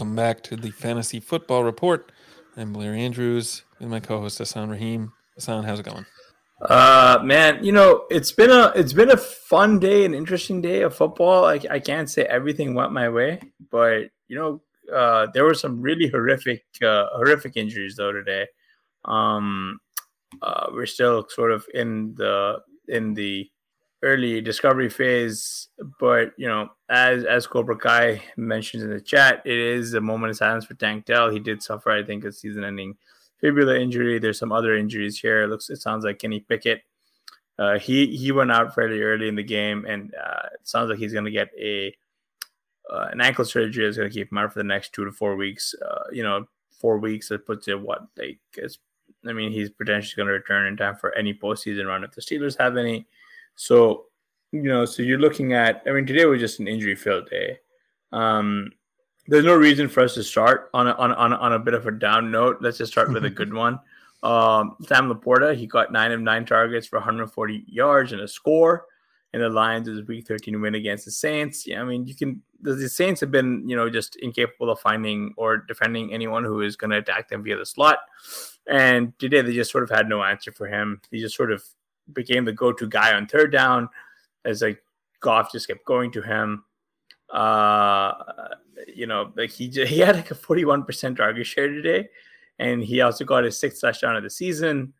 Welcome back to the Fantasy Football Report. I'm Blair Andrews and my co-host Hasan Rahim. Hasan, how's it going? Uh, man, you know it's been a it's been a fun day, an interesting day of football. I, I can't say everything went my way, but you know uh, there were some really horrific uh, horrific injuries though today. Um, uh, we're still sort of in the in the early discovery phase, but you know, as as Cobra Kai mentions in the chat, it is a moment of silence for Tank Dell. He did suffer, I think, a season-ending fibula injury. There's some other injuries here. It looks, it sounds like Kenny Pickett. Uh, he he went out fairly early in the game, and uh, it sounds like he's going to get a uh, an ankle surgery. Is going to keep him out for the next two to four weeks. Uh, you know, four weeks that puts it what like I mean, he's potentially going to return in time for any postseason run if the Steelers have any. So, you know, so you're looking at, I mean, today was just an injury filled day. Um, there's no reason for us to start on a, on, on, a, on a bit of a down note. Let's just start with a good one. Um, Sam LaPorta, he got nine of nine targets for 140 yards and a score. And the Lions is week 13 win against the Saints. Yeah, I mean, you can, the, the Saints have been, you know, just incapable of finding or defending anyone who is going to attack them via the slot. And today they just sort of had no answer for him. He just sort of became the go-to guy on third down as like Goff just kept going to him. Uh, you know, like he he had like a 41% target share today, and he also got his sixth touchdown of the season.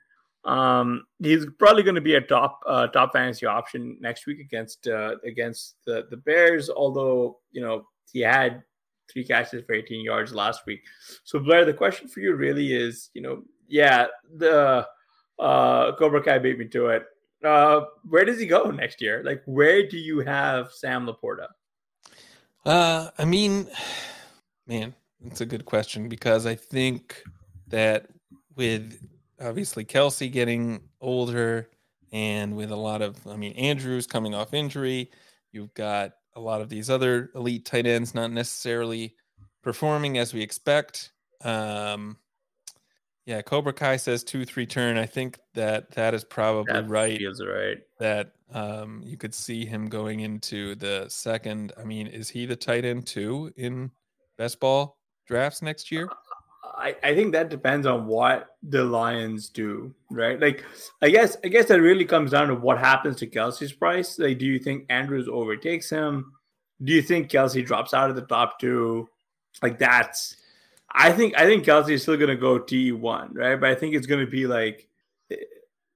Um, he's probably going to be a top uh, top fantasy option next week against uh, against the the Bears. Although you know he had three catches for 18 yards last week. So Blair, the question for you really is, you know, yeah, the uh, Cobra Kai beat me to it. Uh, where does he go next year? Like, where do you have Sam LaPorta? Uh, I mean, man, it's a good question because I think that with obviously Kelce getting older and with a lot of, I mean, Andrews coming off injury, you've got a lot of these other elite tight ends not necessarily performing as we expect. Um, yeah, Cobra Kai says two three turn. I think that that is probably That right. feels right. That um, you could see him going into the second. I mean, is he the tight end too in best ball drafts next year? I, I think that depends on what the Lions do, right? Like, I guess I guess that really comes down to what happens to Kelce's price. Like, do you think Andrews overtakes him? Do you think Kelce drops out of the top two? Like, that's I think I think Kelce is still gonna go T one, right? But I think it's gonna be like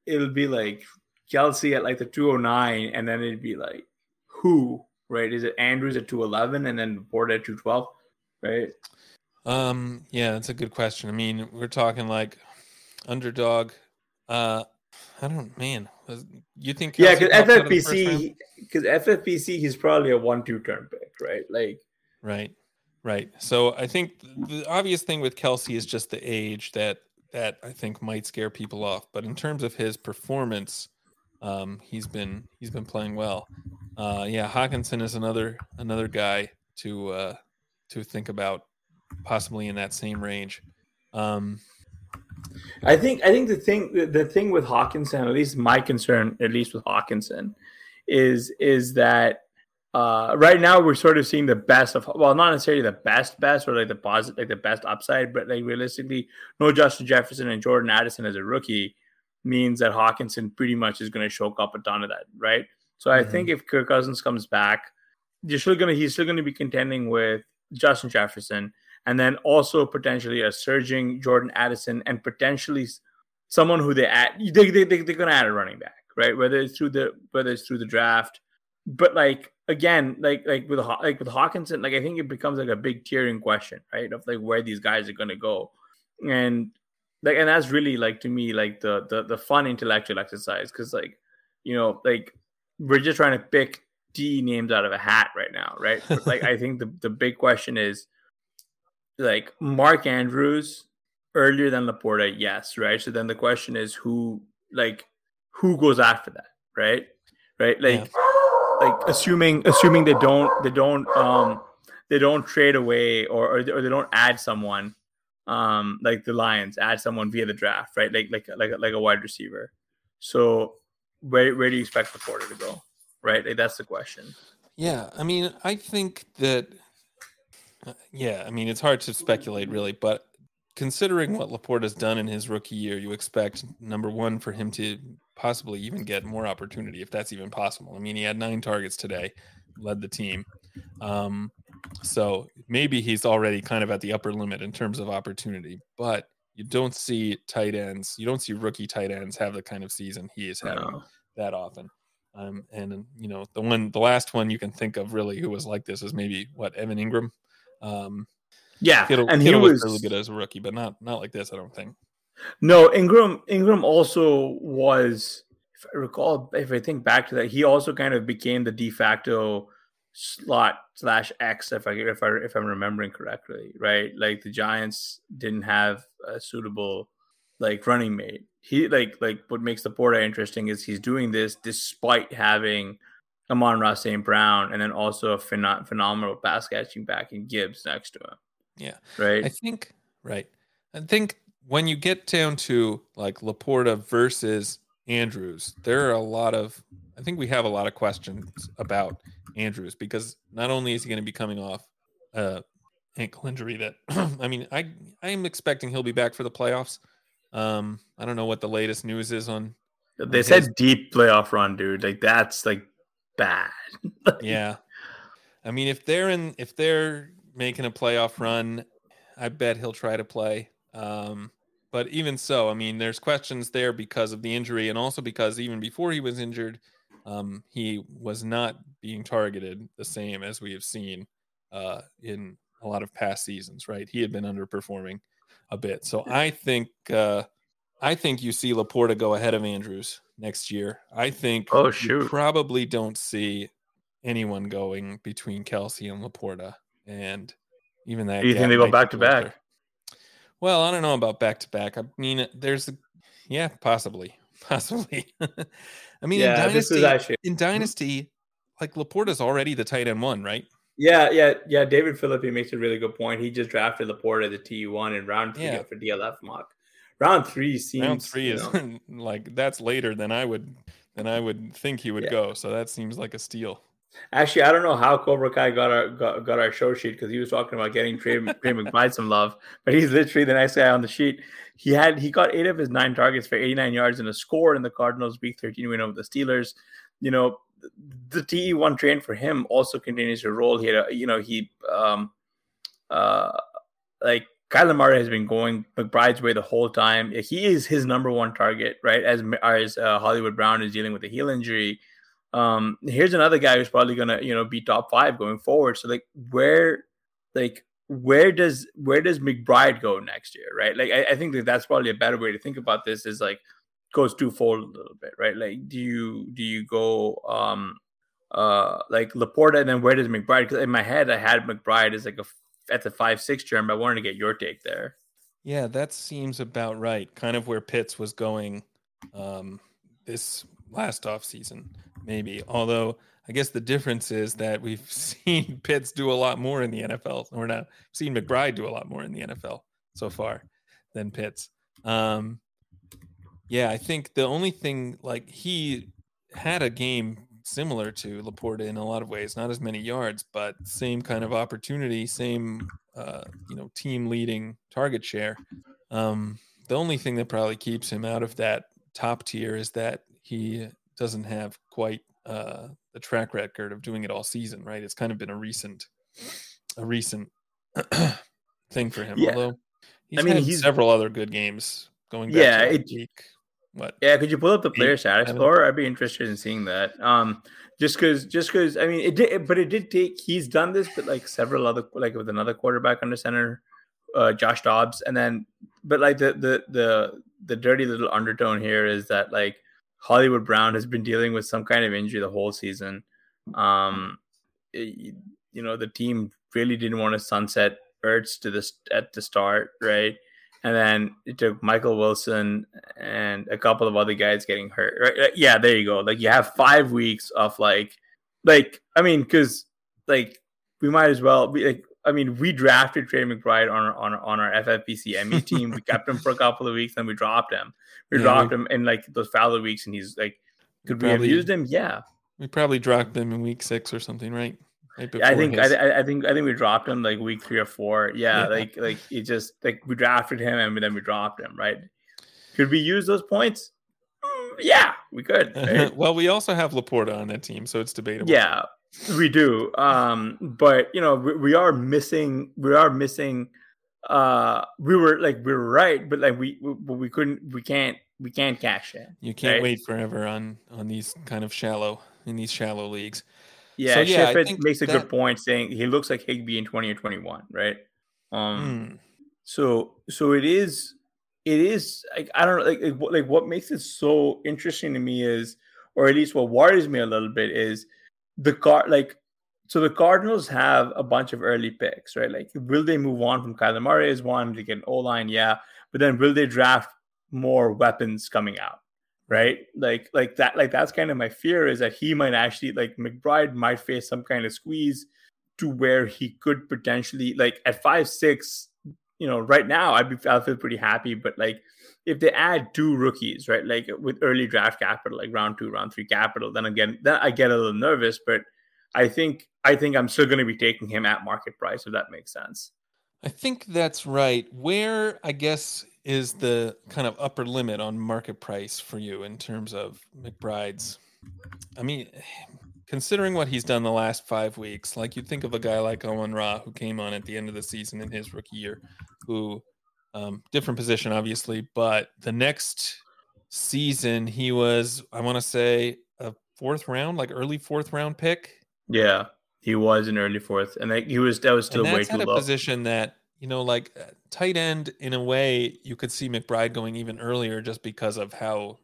it'll be like Kelce at like the two oh nine, and then it'd be like who, right? Is it Andrews at two eleven, and then Porter at two twelve, right? Um, yeah, that's a good question. I mean, we're talking like underdog. Uh, I don't, man. You think? Yeah, because drops out of the first round? FFPC, because FFPC, he's probably a one two turn pick, right? Like Right, right. So I think the obvious thing with Kelce is just the age that that I think might scare people off. But in terms of his performance, um, he's been he's been playing well. Uh, yeah, Hockenson is another another guy to uh, to think about possibly in that same range. Um, I think I think the thing the thing with Hockenson, at least my concern, at least with Hockenson, is is that uh, right now we're sort of seeing the best of well, not necessarily the best best or like the positive like the best upside, but like realistically, no Justin Jefferson and Jordan Addison as a rookie means that Hockenson pretty much is going to choke up a ton of that, right? So I mm-hmm. think if Kirk Cousins comes back, you're still gonna he's still gonna be contending with Justin Jefferson and then also potentially a surging Jordan Addison and potentially someone who they add they, they, they, they're gonna add a running back, right? Whether it's through the whether it's through the draft. But like again, like like with like with Hockenson, like I think it becomes like a big tiering question, right? Of like where these guys are gonna go. And like and that's really like to me like the the the fun intellectual exercise because like you know like we're just trying to pick D names out of a hat right now, right? But like I think the the big question is like Mark Andrews earlier than LaPorta, yes, right? So then the question is who like who goes after that, right? Right? Like yeah. Like assuming assuming they don't they don't um they don't trade away or or, they don't add someone um like the Lions add someone via the draft, right? Like like like like a wide receiver. So where where do you expect LaPorta to go? Right? Like that's the question. Yeah, I mean, I think that uh, yeah, I mean, it's hard to speculate really, but considering what LaPorta has done in his rookie year, you expect number one for him to possibly even get more opportunity if that's even possible. I mean, he had nine targets today, led the team. Um, so maybe he's already kind of at the upper limit in terms of opportunity, but you don't see tight ends, you don't see rookie tight ends have the kind of season he is having no. that often. Um, and you know, the one, the last one you can think of really who was like this is maybe what Evan Engram. um, yeah, Kittle, and Kittle he was, was really good as a rookie, but not not like this. I don't think. No, Ingram Engram also was, if I recall, if I think back to that, he also kind of became the de facto slot slash X, if I if I if I'm remembering correctly, right? Like the Giants didn't have a suitable like running mate. He like like what makes LaPorta interesting is he's doing this despite having Amon-Ra St. Brown, and then also a phen- phenomenal pass catching back in Gibbs next to him. Yeah. Right. I think, right. I think when you get down to like LaPorta versus Andrews, there are a lot of, I think we have a lot of questions about Andrews because not only is he going to be coming off a ankle injury that, I mean, I, I am expecting he'll be back for the playoffs. Um, I don't know what the latest news is on. They on said his... deep playoff run, dude. Like that's like bad. yeah. I mean, if they're in, if they're making a playoff run, I bet he'll try to play. Um, but even so, I mean, there's questions there because of the injury, and also because even before he was injured, um, he was not being targeted the same as we have seen uh, in a lot of past seasons. Right? He had been underperforming a bit, so I think uh, I think you see LaPorta go ahead of Andrews next year. I think oh shoot, probably don't see anyone going between Kelce and LaPorta, and even that. Do you think they go back to back? Well, I don't know about back to back. I mean, there's, yeah, possibly, possibly. I mean, yeah, in dynasty, actually... in dynasty, like LaPorta's already the tight end one, right? Yeah, yeah, yeah. David Philippi makes a really good point. He just drafted LaPorta the TU one in round three yeah. for DLF mock round three seems round three is like that's later than I would than I would think he would yeah. go. So that seems like a steal. Actually, I don't know how Cobra Kai got our got, got our show sheet because he was talking about getting Trey, McBride some love, but he's literally the next guy on the sheet. He had he got eight of his nine targets for 89 yards and a score in the Cardinals' Week 13 win over the Steelers. You know, the TE one train for him also continues to roll. He had a, you know he um uh like Kyler Murray has been going McBride's way the whole time. He is his number one target, right? As as uh, Hollywood Brown is dealing with a heel injury. Um, here's another guy who's probably gonna, you know, be top five going forward. So like, where, like, where does where does McBride go next year, right? Like, I, I think that that's probably a better way to think about this. Is like goes twofold a little bit, right? Like, do you do you go um uh like LaPorta and then where does McBride? Because in my head, I had McBride as like a at the five six germ. I wanted to get your take there. Yeah, that seems about right. Kind of where Pitts was going um, this last off season, maybe. Although I guess the difference is that we've seen Pitts do a lot more in the NFL. We're not seen McBride do a lot more in the NFL so far than Pitts. Um, yeah, I think the only thing like he had a game similar to Laporta in a lot of ways, not as many yards, but same kind of opportunity, same uh, you know team leading target share. Um, the only thing that probably keeps him out of that top tier is that he doesn't have quite uh, the track record of doing it all season, right? It's kind of been a recent, a recent thing for him. Yeah. Although he's I mean, had he's- several other good games going back Yeah, it- week. What? Yeah, could you pull up the player status score? I'd be interested in seeing that. Um, just because, just because, I mean, it did, but it did take. He's done this, but like several other, like with another quarterback under center, uh, Josh Dobbs, and then, but like the the the the dirty little undertone here is that like Hollywood Brown has been dealing with some kind of injury the whole season. Um, it- you know, the team really didn't want to sunset Ertz to this at the start, right? And then it took Michael Wilson and a couple of other guys getting hurt. Right? Yeah, there you go. Like you have five weeks of like, like I mean, because like we might as well be like. I mean, we drafted Trey McBride on our, on our, on our FFPC ME E team. We kept him for a couple of weeks, then we dropped him. We Yeah, dropped we- him in like those fallow weeks, and he's like, could we have Probably- used him? Yeah, We probably dropped him in week six or something, right? Right Yeah, I think his- I, I- I think I think we dropped him like week three or four. Yeah, Yeah. like like it just like we drafted him and then we dropped him. Right? Could we use those points? Mm, yeah, we could. right? well, we also have Laporta on that team, so it's debatable. yeah, we do. Um, but you know, we, we are missing. We are missing. Uh, we were like we were right, but like we we, we couldn't. We can't. We can't cash it. you can't right? wait forever on on these kind of shallow in these shallow leagues. Yeah, So, yeah, makes a that- good point saying he looks like Higbee in twenty or twenty one, right? Um. Hmm. so so it is it is like i don't know like, like what like what makes it so interesting to me is or at least what worries me a little bit is the car like so the cardinals have a bunch of early picks right? Like will they move on from kyler murray is one to get an o-line yeah but then will they draft more weapons coming out right? Like like that like that's kind of my fear is that he might actually like mcbride might face some kind of squeeze to where he could potentially like at five six you know, right now I'd be I feel pretty happy, but like if they add two rookies, right, like with early draft capital, like round two, round three capital, then again, then I get a little nervous. But I think I think I'm still going to be taking him at market price, if that makes sense. I think that's right. Where I guess is the kind of upper limit on market price for you in terms of McBride's? I mean, considering what he's done the last five weeks, like you think of a guy like Amon-Ra who came on at the end of the season in his rookie year, who um, different position obviously, but the next season he was, I want to say, a fourth round, like early fourth round pick. Yeah, he was an early fourth, and like he was that was still and way too low. position that you know, like uh, tight end. In a way, you could see McBride going even earlier just because of how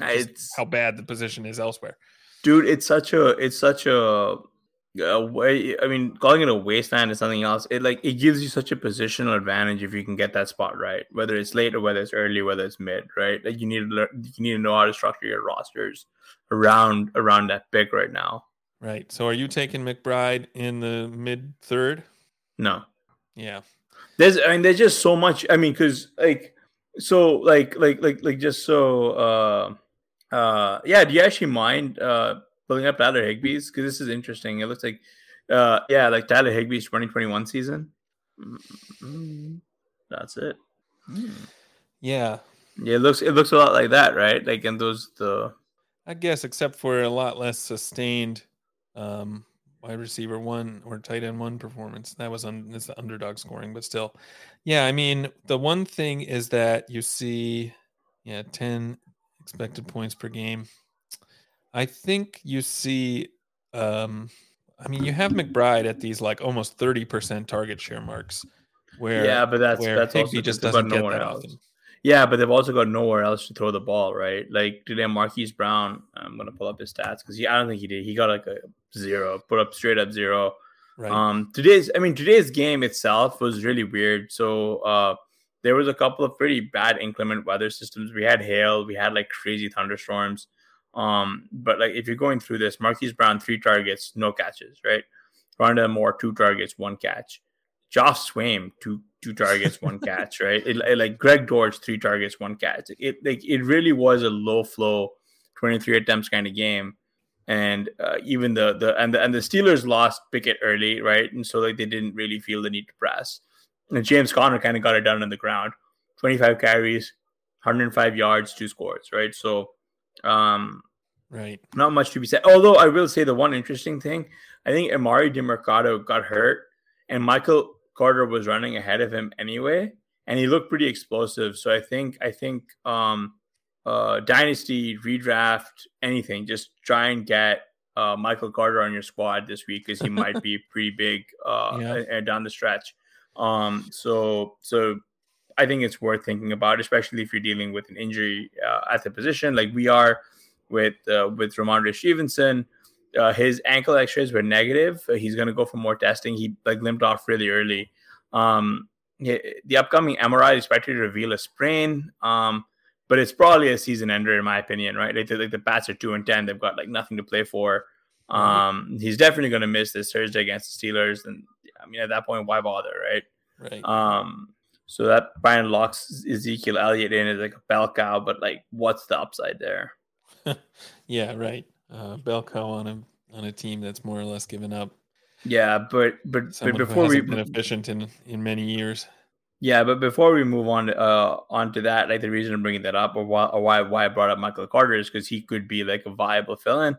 It's how bad the position is elsewhere. dude, it's such a it's such a. I mean, calling it a wasteland is something else. It like it gives you such a positional advantage if you can get that spot right, whether it's late or whether it's early, whether it's mid, right? Like you need to learn, you need to know how to structure your rosters around around that pick right now. Right. So, are you taking McBride in the mid third? No, Yeah. there's I mean there's just so much. I mean, because like so like like like like just so uh uh yeah. Do you actually mind uh pulling up Tyler Higbee's because this is interesting. It looks like uh yeah like Tyler Higbee's 2021 season. Mm, That's it. Mm. Yeah. Yeah, it looks it looks a lot like that, right? Like in those the I guess, except for a lot less sustained um, wide receiver one or tight end one performance. That was on it's the underdog scoring, but still, yeah. I mean, the one thing is that you see, yeah, ten expected points per game. I think you see. Um, I mean, you have McBride at these like almost thirty percent target share marks, where yeah, but that's where that's also just doesn't get nowhere that else. often. Yeah, but they've also got nowhere else to throw the ball, right? Like today, Marquise Brown. I'm gonna pull up his stats because I don't think he did. He got like a zero, put up straight up zero. Right. Um, today's, I mean, today's game itself was really weird. So, uh, there was a couple of pretty bad inclement weather systems. We had hail, we had like crazy thunderstorms. Um, but like if you're going through this, Marquise Brown three targets, no catches, right? Rondale Moore two targets, one catch. Geoff Swaim two two targets, one catch, right? It, it, like Greg Dortch three targets, one catch. It like it really was a low flow, twenty three attempts kind of game, and uh, even the the and the and the Steelers lost Pickett early, right? And so like they didn't really feel the need to press. And James Conner kind of got it done on the ground, twenty five carries, 105 yards, two scores, right? So, um, right, not much to be said. Although I will say the one interesting thing, I think Emari Demercado got hurt, and Michael Carter was running ahead of him anyway, and he looked pretty explosive. So I think I think um, uh, dynasty redraft anything, just try and get uh, Michael Carter on your squad this week because he might be pretty big uh, yeah. down the stretch. Um, so so I think it's worth thinking about, especially if you're dealing with an injury uh, at the position like we are with uh, with Rhamondre Stevenson. Uh, his ankle X-rays were negative. He's going to go for more testing. He like limped off really early. Um, the upcoming MRI is expected to reveal a sprain, um, but it's probably a season ender in my opinion. Right? Like, like the Pats are two and ten. They've got like nothing to play for. Mm-hmm. Um, he's definitely going to miss this Thursday against the Steelers, and I mean at that point, why bother, right? Right. Um, so that Brian locks Ezekiel Elliott in as like a bell cow, but like, what's the upside there? yeah, right. Uh, bell cow on a on a team that's more or less given up. Yeah, but but, but before we been efficient in in many years. Yeah, but before we move on uh onto that, like the reason I'm bringing that up or why or why, why I brought up Michael Carter is because he could be like a viable fill-in,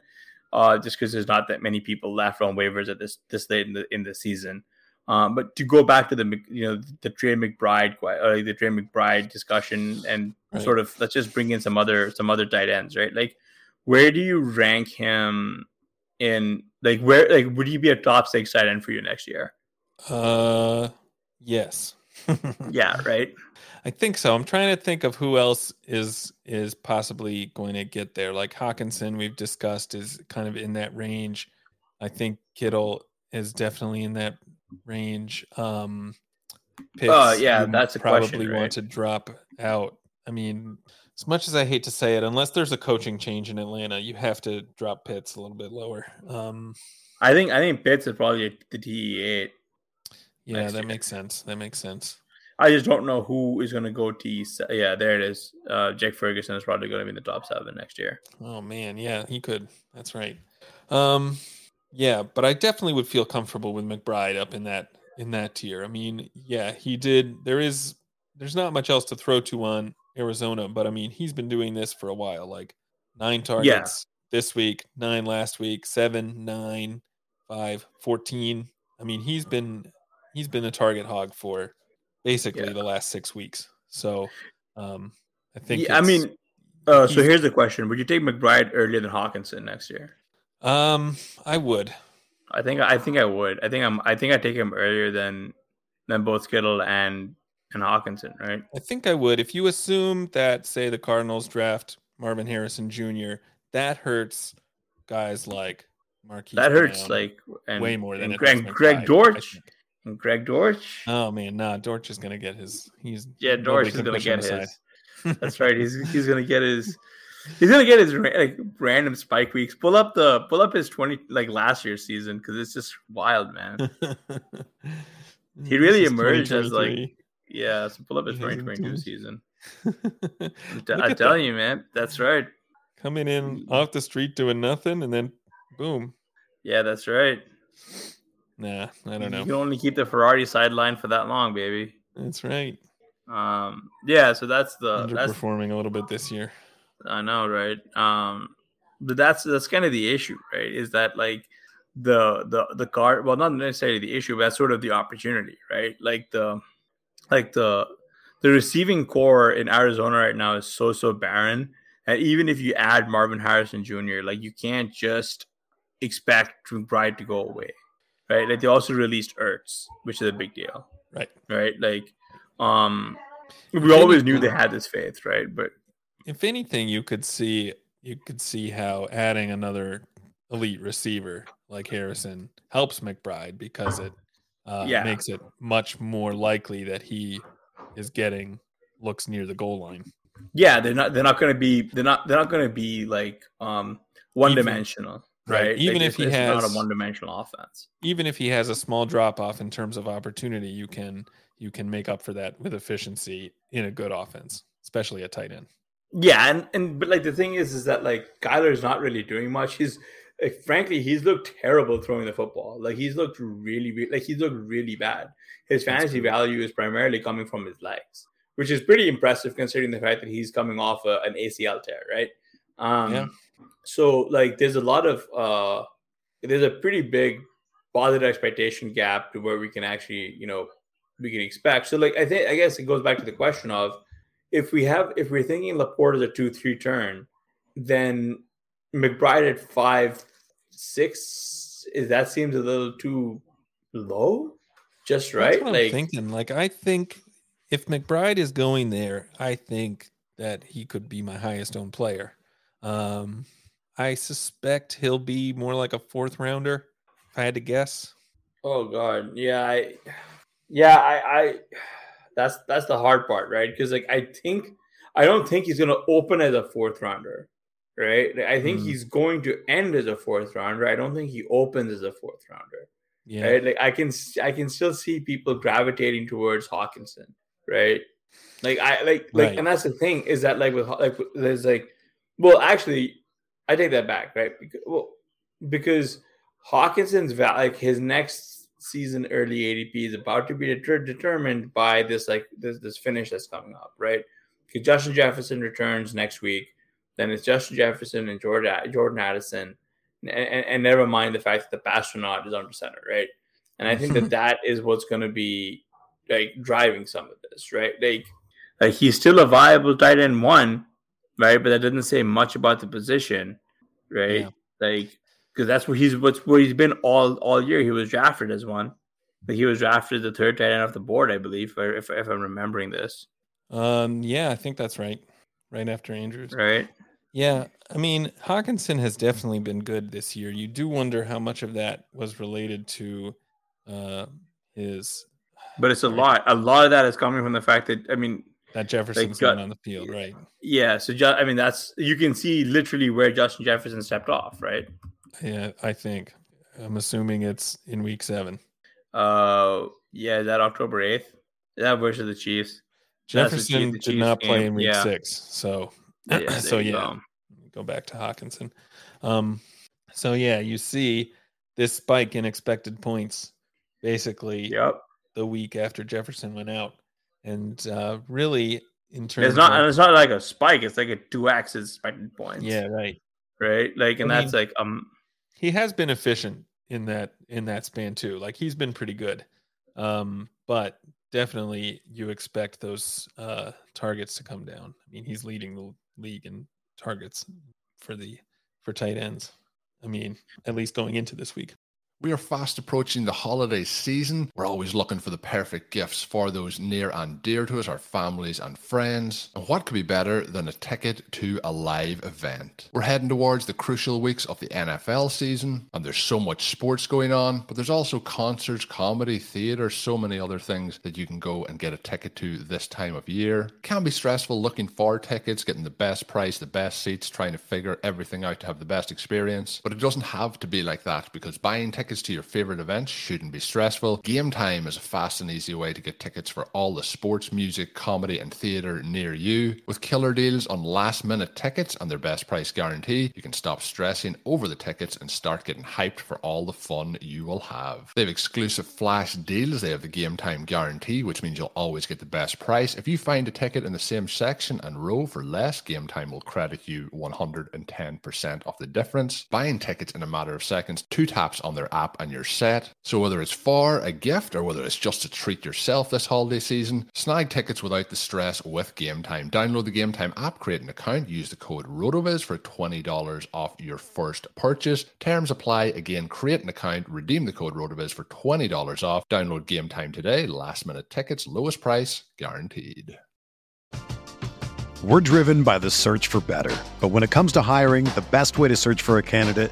uh, just because there's not that many people left on waivers at this this late in the in the season. Um, but to go back to the you know the Trey McBride uh, the Trey McBride discussion and right. sort of let's just bring in some other some other tight ends, right? Like, where do you rank him in like where like would he be a top six tight end for you next year? Uh, yes. yeah, right. I think so. I'm trying to think of who else is is possibly going to get there. Like Hockenson, we've discussed is kind of in that range. I think Kittle is definitely in that range. Um, picks oh yeah, that's probably question, right? want to drop out. I mean, as much as I hate to say it, unless there's a coaching change in Atlanta, you have to drop Pitts a little bit lower. Um, I think I think Pitts is probably the T eight. Yeah, that year. makes sense. That makes sense. I just don't know who is going to go T. Yeah, there it is. Uh, Jake Ferguson is probably going to be in the top seven next year. Oh man, yeah, he could. That's right. Um, yeah, but I definitely would feel comfortable with McBride up in that in that tier. I mean, yeah, he did. There is there's not much else to throw to on Arizona, but I mean, he's been doing this for a while. Like nine targets yeah. this week, nine last week, seven, nine, five, 14. I mean, he's been he's been a target hog for basically yeah. the last six weeks. So um I think yeah, I mean uh, so here's the question: Would you take McBride earlier than Hockenson next year? Um, I would. I think I think I would. I think I'm. I think I take him earlier than than both Skittle and and Hockenson, right? I think I would. If you assume that, say, the Cardinals draft Marvin Harrison Jr., that hurts guys like Marquise. That hurts like and, way more than Greg, Greg Dortch. And Greg Dortch. Oh man, nah, Dortch is gonna get his. He's yeah, Dortch is gonna get his. That's right. He's he's gonna get his He's gonna get his like random spike weeks. Pull up the pull up his twenty like last year's season because it's just wild, man. he really emerged as like yeah. So pull up his twenty twenty two season. I tell you, man, that's right. Coming in off the street doing nothing, and then boom. Yeah, that's right. Nah, I don't know. You can only keep the Ferrari sideline for that long, baby. That's right. Um, yeah, so that's the underperforming that's, a little bit this year. I know, right? Um, but that's that's kind of the issue, right? Is that like the the the card? Well, not necessarily the issue, but that's sort of the opportunity, right? Like the like the the receiving corps in Arizona right now is so so barren. And even if you add Marvin Harrison Jr., like you can't just expect McBride to go away, right? Like they also released Ertz, which is a big deal, right? Right? Like, um, we always knew they had this faith, right? But if anything, you could see you could see how adding another elite receiver like Harrison helps McBride because it uh, yeah. makes it much more likely that he is getting looks near the goal line. Yeah, they're not. They're not going to be. They're not. They're not going to be like um one dimensional, right? right. Even if he has- not a one dimensional offense. even if he has a small drop off in terms of opportunity, you can you can make up for that with efficiency in a good offense, especially a tight end. Yeah, and and but like the thing is, is that like Kyler's not really doing much. He's like, frankly, he's looked terrible throwing the football. Like he's looked really, really like he's looked really bad. His fantasy value is primarily coming from his legs, which is pretty impressive considering the fact that he's coming off a, an ACL tear, right? Um, Yeah. So like, there's a lot of uh, there's a pretty big positive expectation gap to where we can actually, you know, we can expect. So like, I think I guess it goes back to the question of if we have if we're thinking LaPorta is a two three turn, then McBride at five six is that seems a little too low, just right? Like I'm thinking. Like I think if McBride is going there, I think that he could be my highest owned player. Um, I suspect he'll be more like a fourth rounder, if I had to guess. Oh god, yeah, I, yeah, I, I, that's that's the hard part, right? Because like I think I don't think he's gonna open as a fourth rounder, right? I think Hmm. he's going to end as a fourth rounder. I don't think he opens as a fourth rounder, Yeah. right? Like I can I can still see people gravitating towards Hockenson, right? Like I like like, Right. and that's the thing is that like with like there's like, well, actually, I take that back, right? Because, well, because Hockenson's val- like his next season early ADP is about to be deter- determined by this like this this finish that's coming up, right? Because Justin Jefferson returns next week, then it's Justin Jefferson and Jordan Jordan Addison, and, and, and never mind the fact that the astronaut is under center, right? And I think that that is what's going to be like driving some of this, right? Like, like he's still a viable tight end one, right? But that doesn't say much about the position, right? Yeah. Like because that's where he's what's where he's been all all year. He was drafted as one. Like he was drafted the third tight end off the board, I believe, if if I'm remembering this Um, yeah, I think that's right. Right after Andrews. right. Yeah, I mean, Hockenson has definitely been good this year. You do wonder how much of that was related to uh his But it's a lot. A lot of that is coming from the fact that I mean, that Jefferson's not on the field, right? yeah. So I mean, that's you can see literally where Justin Jefferson stepped off, right? Yeah, I think. I'm assuming it's in week seven. Uh, yeah, is that October eighth. That versus the Chiefs. That's the Chief- Jefferson the did Chiefs not play in week yeah. six, so Yeah, so yeah, go. go back to Hockenson. Um, so yeah, you see this spike in expected points basically Yep. the week after Jefferson went out, and uh, really in terms It's not, of and it's not like a spike. It's like a two X expected points. yeah, right. right. Like, and I that's mean- like um, He has been efficient in that in that span too. Like he's been pretty good, um, but definitely you expect those uh, targets to come down. I mean, he's leading the league in targets for the for tight ends. I mean, at least going into this week. We are fast approaching the holiday season. We're always looking for the perfect gifts for those near and dear to us, our families and friends. And what could be better than a ticket to a live event? We're heading towards the crucial weeks of the NFL season, and there's so much sports going on, but there's also concerts, comedy, theatre, so many other things that you can go and get a ticket to this time of year. Can be stressful looking for tickets, getting the best price, the best seats, trying to figure everything out to have the best experience. But it doesn't have to be like that because buying tickets to your favorite events shouldn't be stressful. Gametime is a fast and easy way to get tickets for all the sports, music, comedy, and theatre near you. With killer deals on last minute tickets and their best price guarantee, you can stop stressing over the tickets and start getting hyped for all the fun you will have. They have exclusive flash deals. They have the Gametime guarantee, which means you'll always get the best price. If you find a ticket in the same section and row for less, Gametime will credit you 110% of the difference. Buying tickets in a matter of seconds, two taps on their app and you're set. So whether it's for a gift or whether it's just to treat yourself this holiday season, snag tickets without the stress with Gametime. Download the Gametime app, create an account, use the code ROTOVIZ for $20 off your first purchase. Terms apply. Again, create an account, redeem the code ROTOVIZ for $20 off. Download Gametime today. Last minute tickets, lowest price, guaranteed. We're driven by the search for better. But when it comes to hiring, the best way to search for a candidate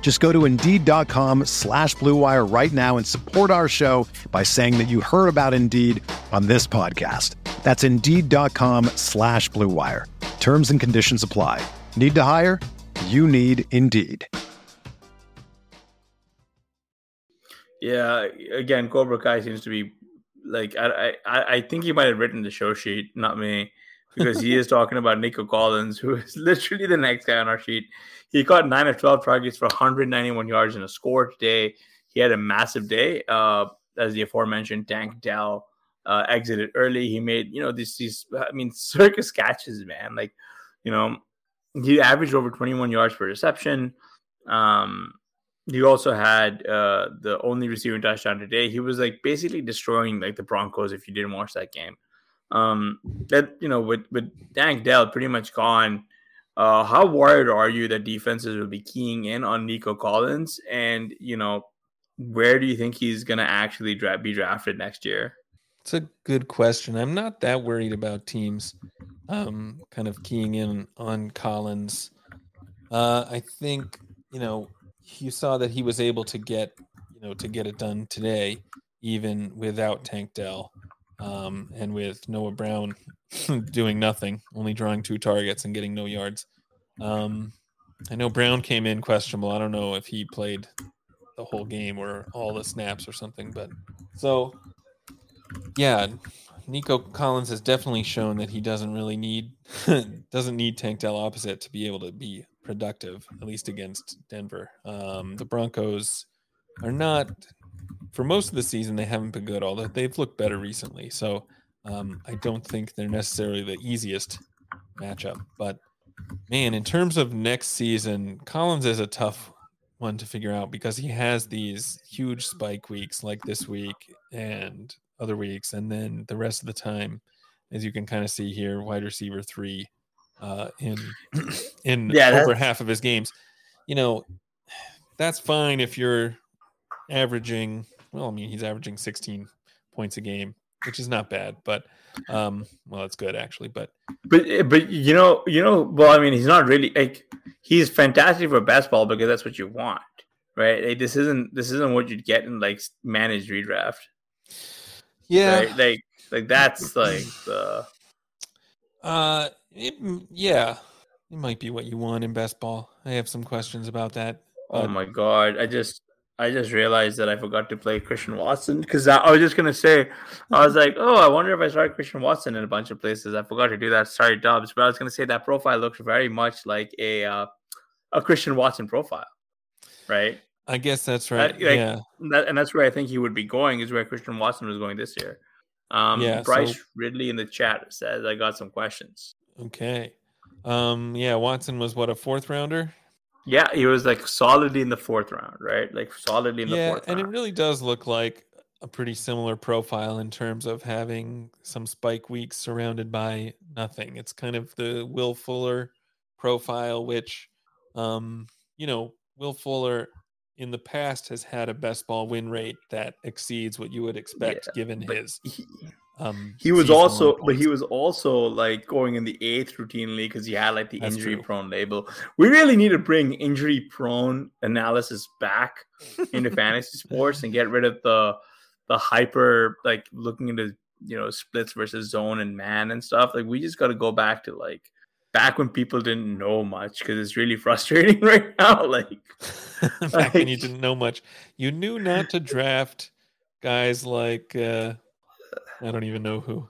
Just go to Indeed.com slash BlueWire right now and support our show by saying that you heard about Indeed on this podcast. That's Indeed.com slash BlueWire. Terms and conditions apply. Need to hire? You need Indeed. Yeah, again, Cobra Kai seems to be like I I I think he might have written the show sheet, not me, because he is talking about Nico Collins, who is literally the next guy on our sheet. He caught nine of twelve targets for 191 yards and a score today. He had a massive day. Uh, as the aforementioned Tank Dell uh, exited early. He made you know these these I mean circus catches, man. Like you know he averaged over 21 yards per reception. Um, he also had uh, the only receiving touchdown today. He was like basically destroying like the Broncos. If you didn't watch that game, um, that you know with with Tank Dell pretty much gone. Uh, how worried are you that defenses will be keying in on Nico Collins? And you know, where do you think he's going to actually dra- be drafted next year? It's a good question. I'm not that worried about teams um, kind of keying in on Collins. Uh, I think you know you saw that he was able to get you know to get it done today, even without Tank Dell, um, and with Noah Brown doing nothing, only drawing two targets and getting no yards. Um, I know Brown came in questionable. I don't know if he played the whole game or all the snaps or something, but so yeah, Nico Collins has definitely shown that he doesn't really need doesn't need Tank Dell opposite to be able to be productive, at least against Denver. Um, the Broncos are not for most of the season they haven't been good, although they've looked better recently. So um, I don't think they're necessarily the easiest matchup. But man, in terms of next season, Collins is a tough one to figure out because he has these huge spike weeks like this week and other weeks, and then the rest of the time, as you can kind of see here, wide receiver three uh, in in yeah, over half of his games. You know, that's fine if you're averaging. Well, I mean, he's averaging 16 points a game, which is not bad, but um, well, it's good actually. But but but you know, you know, well, I mean, he's not really like he's fantastic for basketball because that's what you want, right? Like, this isn't this isn't what you'd get in like managed redraft. Yeah, right? like like that's like the. Uh, it, yeah, it might be what you want in best ball. I have some questions about that. Oh my god! I just I just realized that I forgot to play Christian Watson because I, I, was just gonna say I was like, oh, I wonder if I started Christian Watson in a bunch of places. I forgot to do that. Sorry, Dubs, but I was gonna say that profile looks very much like a uh, a Christian Watson profile, right? I guess that's right. Like, yeah, that, and that's where I think he would be going. Is where Christian Watson was going this year. Um, yeah, Bryce so... Ridley in the chat says I got some questions. Okay. Um, yeah, Watson was what a fourth rounder. Yeah, he was like solidly in the fourth round, right? Like solidly in the yeah, fourth. and round. it really does look like a pretty similar profile in terms of having some spike weeks surrounded by nothing. It's kind of the Will Fuller profile, which, um, you know, Will Fuller in the past has had a best ball win rate that exceeds what you would expect yeah, given his he, um he was also but he was also like going in the eighth routinely because he had like the That's injury true. prone label we really need to bring injury prone analysis back into fantasy sports and get rid of the the hyper like looking into you know splits versus zone and man and stuff like we just got to go back to like back when people didn't know much because it's really frustrating right now. Like back like, when you didn't know much, you knew not to draft guys like uh, I don't even know who.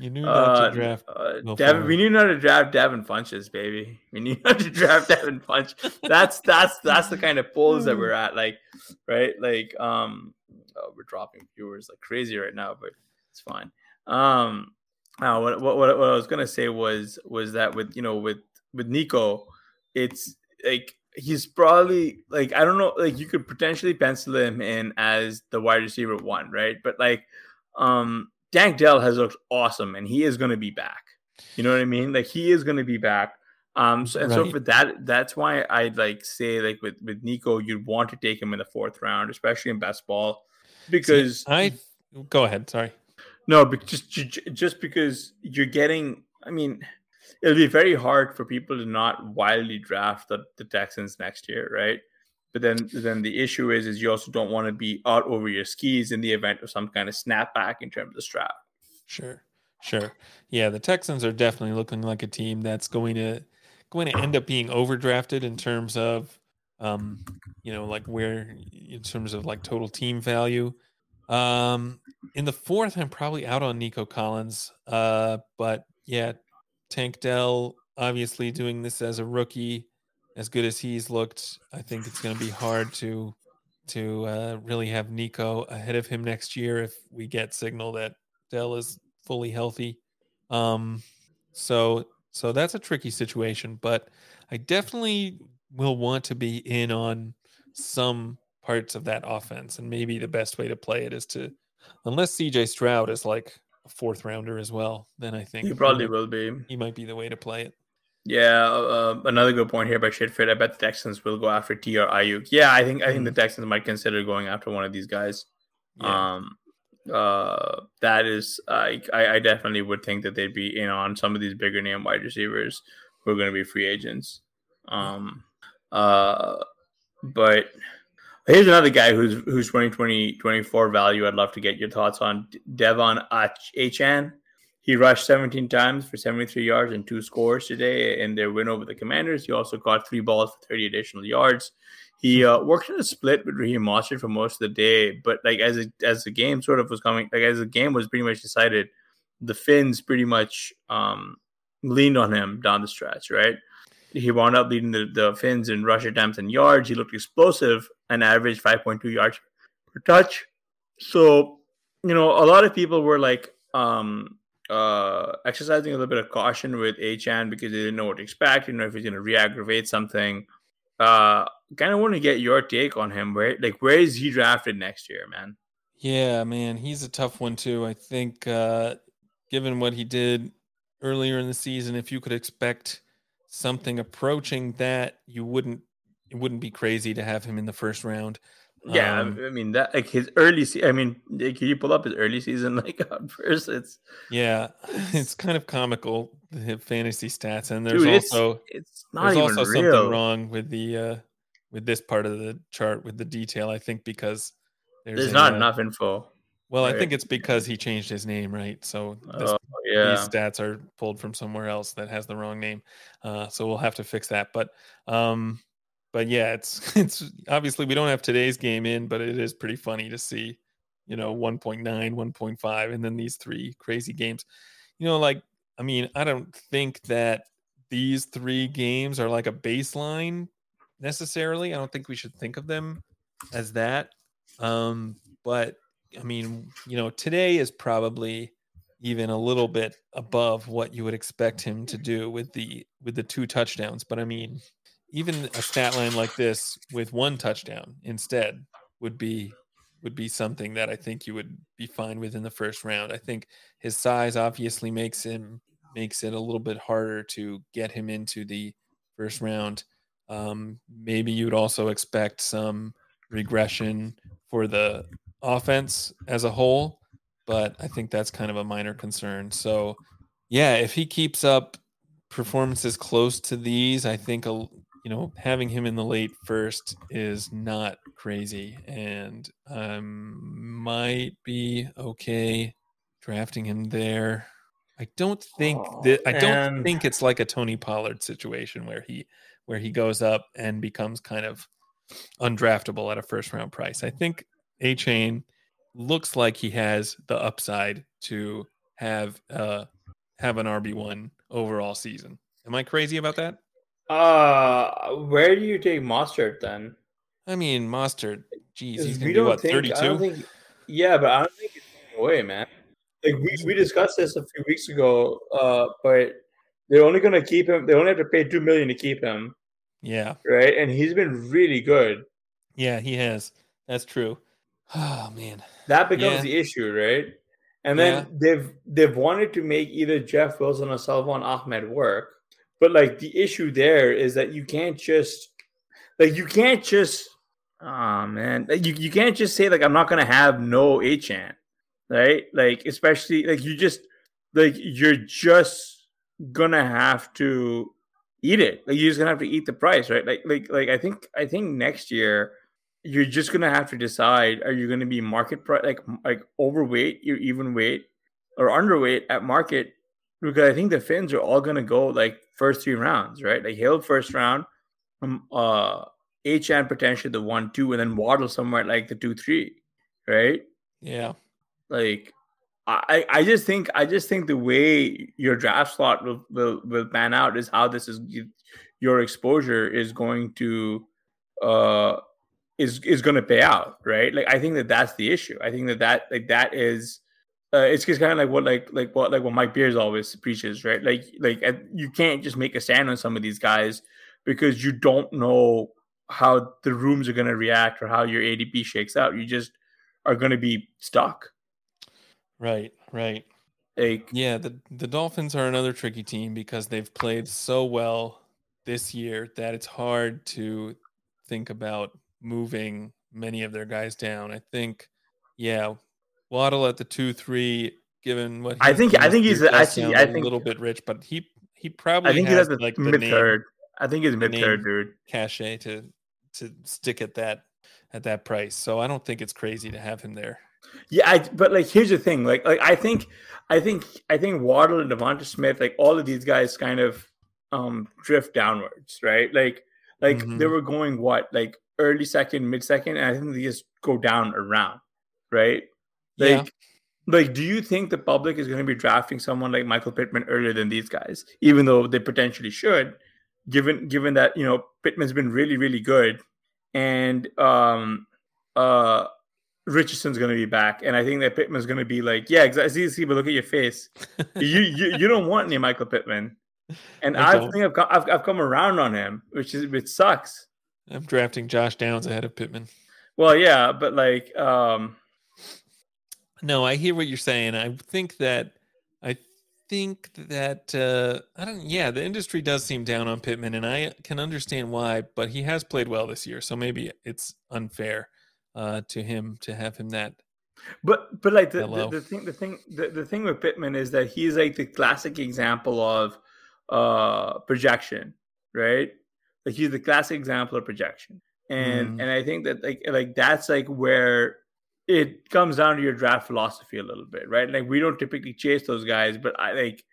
You knew not Uh, to draft. uh, Devin, we knew not to draft Devin Funchess, baby. We knew not to draft Devin Funch. That's that's that's the kind of polls that we're at. Like, right? Like, um, oh, we're dropping viewers like crazy right now, but it's fine. Um, uh, what, what what what I was gonna say was was that with you know with with Nico, it's like he's probably like I don't know like you could potentially pencil him in as the wide receiver one, right? But like, um, Tank Dell has looked awesome, and he is going to be back. You know what I mean? Like he is going to be back. Um, so, and so for that, that's why I'd like say like with with Nico, you'd want to take him in the fourth round, especially in best ball, because I go ahead. Sorry. no, but just ju- ju- just because you're getting, I mean, it'll be very hard for people to not wildly draft the, the Texans next year, right? But then then the issue is is you also don't want to be out over your skis in the event of some kind of snapback in terms of strap. Sure. Sure. Yeah, the Texans are definitely looking like a team that's going to going to end up being overdrafted in terms of um, you know, like where in terms of like total team value. Um in the fourth, I'm probably out on Nico Collins. Uh, but yeah, Tank Dell obviously doing this as a rookie, as good as he's looked, I think it's gonna be hard to to uh, really have Nico ahead of him next year if we get signal that Dell is fully healthy. Um, so so that's a tricky situation, but I definitely will want to be in on some parts of that offense, and maybe the best way to play it is to, unless CJ Stroud is like a fourth rounder as well, then I think You probably he will be. He might be the way to play it. Yeah, uh, another good point here by Shitfit. I bet the Texans will go after T or Aiyuk. Yeah, I think I think the Texans might consider going after one of these guys. Yeah. Um, uh, that is, I, I I definitely would think that they'd be in on some of these bigger name wide receivers who are going to be free agents. Um, uh, but here's another guy who's who's 2020 24 value. I'd love to get your thoughts on De'Von Achane. He rushed 17 times for 73 yards and two scores today in their win over the Commanders. He also caught three balls for 30 additional yards. He uh, worked in a split with Raheem Mostert for most of the day, but like as a, as the game sort of was coming, like as the game was pretty much decided, the Fins pretty much um, leaned on him down the stretch, right? He wound up leading the, the Fins in rush attempts and yards. He looked explosive and averaged 5.2 yards per touch. So, you know, a lot of people were like um, uh, exercising a little bit of caution with Achane because they didn't know what to expect. You know, if he's going to re-aggravate something. Uh, kind of want to get your take on him. Where, like, where is he drafted next year, man? Yeah, man, he's a tough one too. I think uh given what he did earlier in the season, if you could expect something approaching that, you wouldn't it wouldn't be crazy to have him in the first round. Yeah, Um, I mean that like his early. Se- I mean, can you pull up his early season like on first? It's Yeah, it's kind of comical the fantasy stats, and there's dude, it's also it's not there's even also real. something wrong with the uh with this part of the chart with the detail. I think because there's, There's a, not uh, enough info. Well, I think it's because he changed his name, right? So this Oh yeah, these stats are pulled from somewhere else that has the wrong name. Uh, so we'll have to fix that. But um, but yeah, it's it's obviously we don't have today's game in, but it is pretty funny to see, you know, 1.9, 1.5, and then these three crazy games. You know, like I mean, I don't think that these three games are like a baseline necessarily. I don't think we should think of them as that. Um, but I mean, you know, today is probably even a little bit above what you would expect him to do with the with the two touchdowns. But I mean, even a stat line like this with one touchdown instead would be would be something that I think you would be fine with in the first round. I think his size obviously makes him makes it a little bit harder to get him into the first round. Um, maybe you'd also expect some regression for the offense as a whole, but I think that's kind of a minor concern. So, yeah, if he keeps up performances close to these, I think a you know having him in the late first is not crazy, and um, might be okay drafting him there. I don't think Oh, that I don't think it's like a Tony Pollard situation where he where he goes up and becomes kind of undraftable at a first round price. I think Achane looks like he has the upside to have uh have an RB one overall season. Am I crazy about that? Uh, where do you take Mostert then? I mean, Mostert, geez, he's gonna be what think. I don't 32? Yeah, but I don't think it's going away, man. Like we, we discussed this a few weeks ago, uh, but they're only going to keep him. They only have to pay two million to keep him, Yeah, right? And he's been really good. yeah, he has. That's true. Oh man, That becomes Yeah. the issue, right? And then Yeah. they've they've wanted to make either Jeff Wilson or Salvon Ahmed work, but like the issue there is that you can't just like you can't just oh man you, you can't just say like I'm not gonna have no Achane, right? Like especially like you just like you're just gonna have to eat it. Like you're just gonna have to eat the price, right? Like like like I think I think next year you're just gonna have to decide: are you gonna be market price, like like overweight, you even weight, or underweight at market? Because I think the Fins are all gonna go like first three rounds, right? Like Hill first round, um, uh, Achane potentially the one two, and then Waddle somewhere like the two three, right? yeah, Like I I just think I just think the way your draft slot will will, will pan out is how this is your exposure is going to uh is is going to pay out, right? Like I think that that's the issue. I think that that like that is uh, it's just kind of like what like like what like what Mike Beers always preaches, right? Like like you can't just make a stand on some of these guys because you don't know how the rooms are going to react or how your ADP shakes out. You just are going to be stuck. right, right. Like Yeah, the the Dolphins are another tricky team because they've played so well this year that it's hard to think about moving many of their guys down. I think, yeah, Waddle at the two three, given what I think- I think he's actually- I a think- little bit rich, but he he probably I think he's has at the like the mid third. I think he's mid third, dude. cachet to to stick at that at that price. So I don't think it's crazy to have him there. Yeah, I, but like here's the thing. Like like I think I think I think Waddle and Devonta Smith, like all of these guys kind of um drift downwards, right? Like like they Mhm. were going what, like early second, mid second, and I think they just go down around, right? Like Yeah. like do you think the public is going to be drafting someone like Michael Pittman earlier than these guys, even though they potentially should, given given that you know Pittman's been really, really good and um uh Richardson's going to be back, and I think that Pittman's going to be like, yeah, exactly. See, but look at your face. you, you you don't want any Michael Pittman, and I I, think I've, got, I've I've come around on him, which is which sucks. I'm drafting Josh Downs ahead of Pittman. Well, yeah, but like, um, No, I hear what you're saying. I think that I think that uh I don't yeah, the industry does seem down on Pittman and I can understand why, but he has played well this year. So maybe it's unfair uh to him to have him that but but like the, the, the thing the thing the, the thing with Pittman is that he's like the classic example of uh projection, right? Like he's the classic example of projection, and Mm. and I think that like like that's like where it comes down to your draft philosophy a little bit, right? Like we don't typically chase those guys, but I like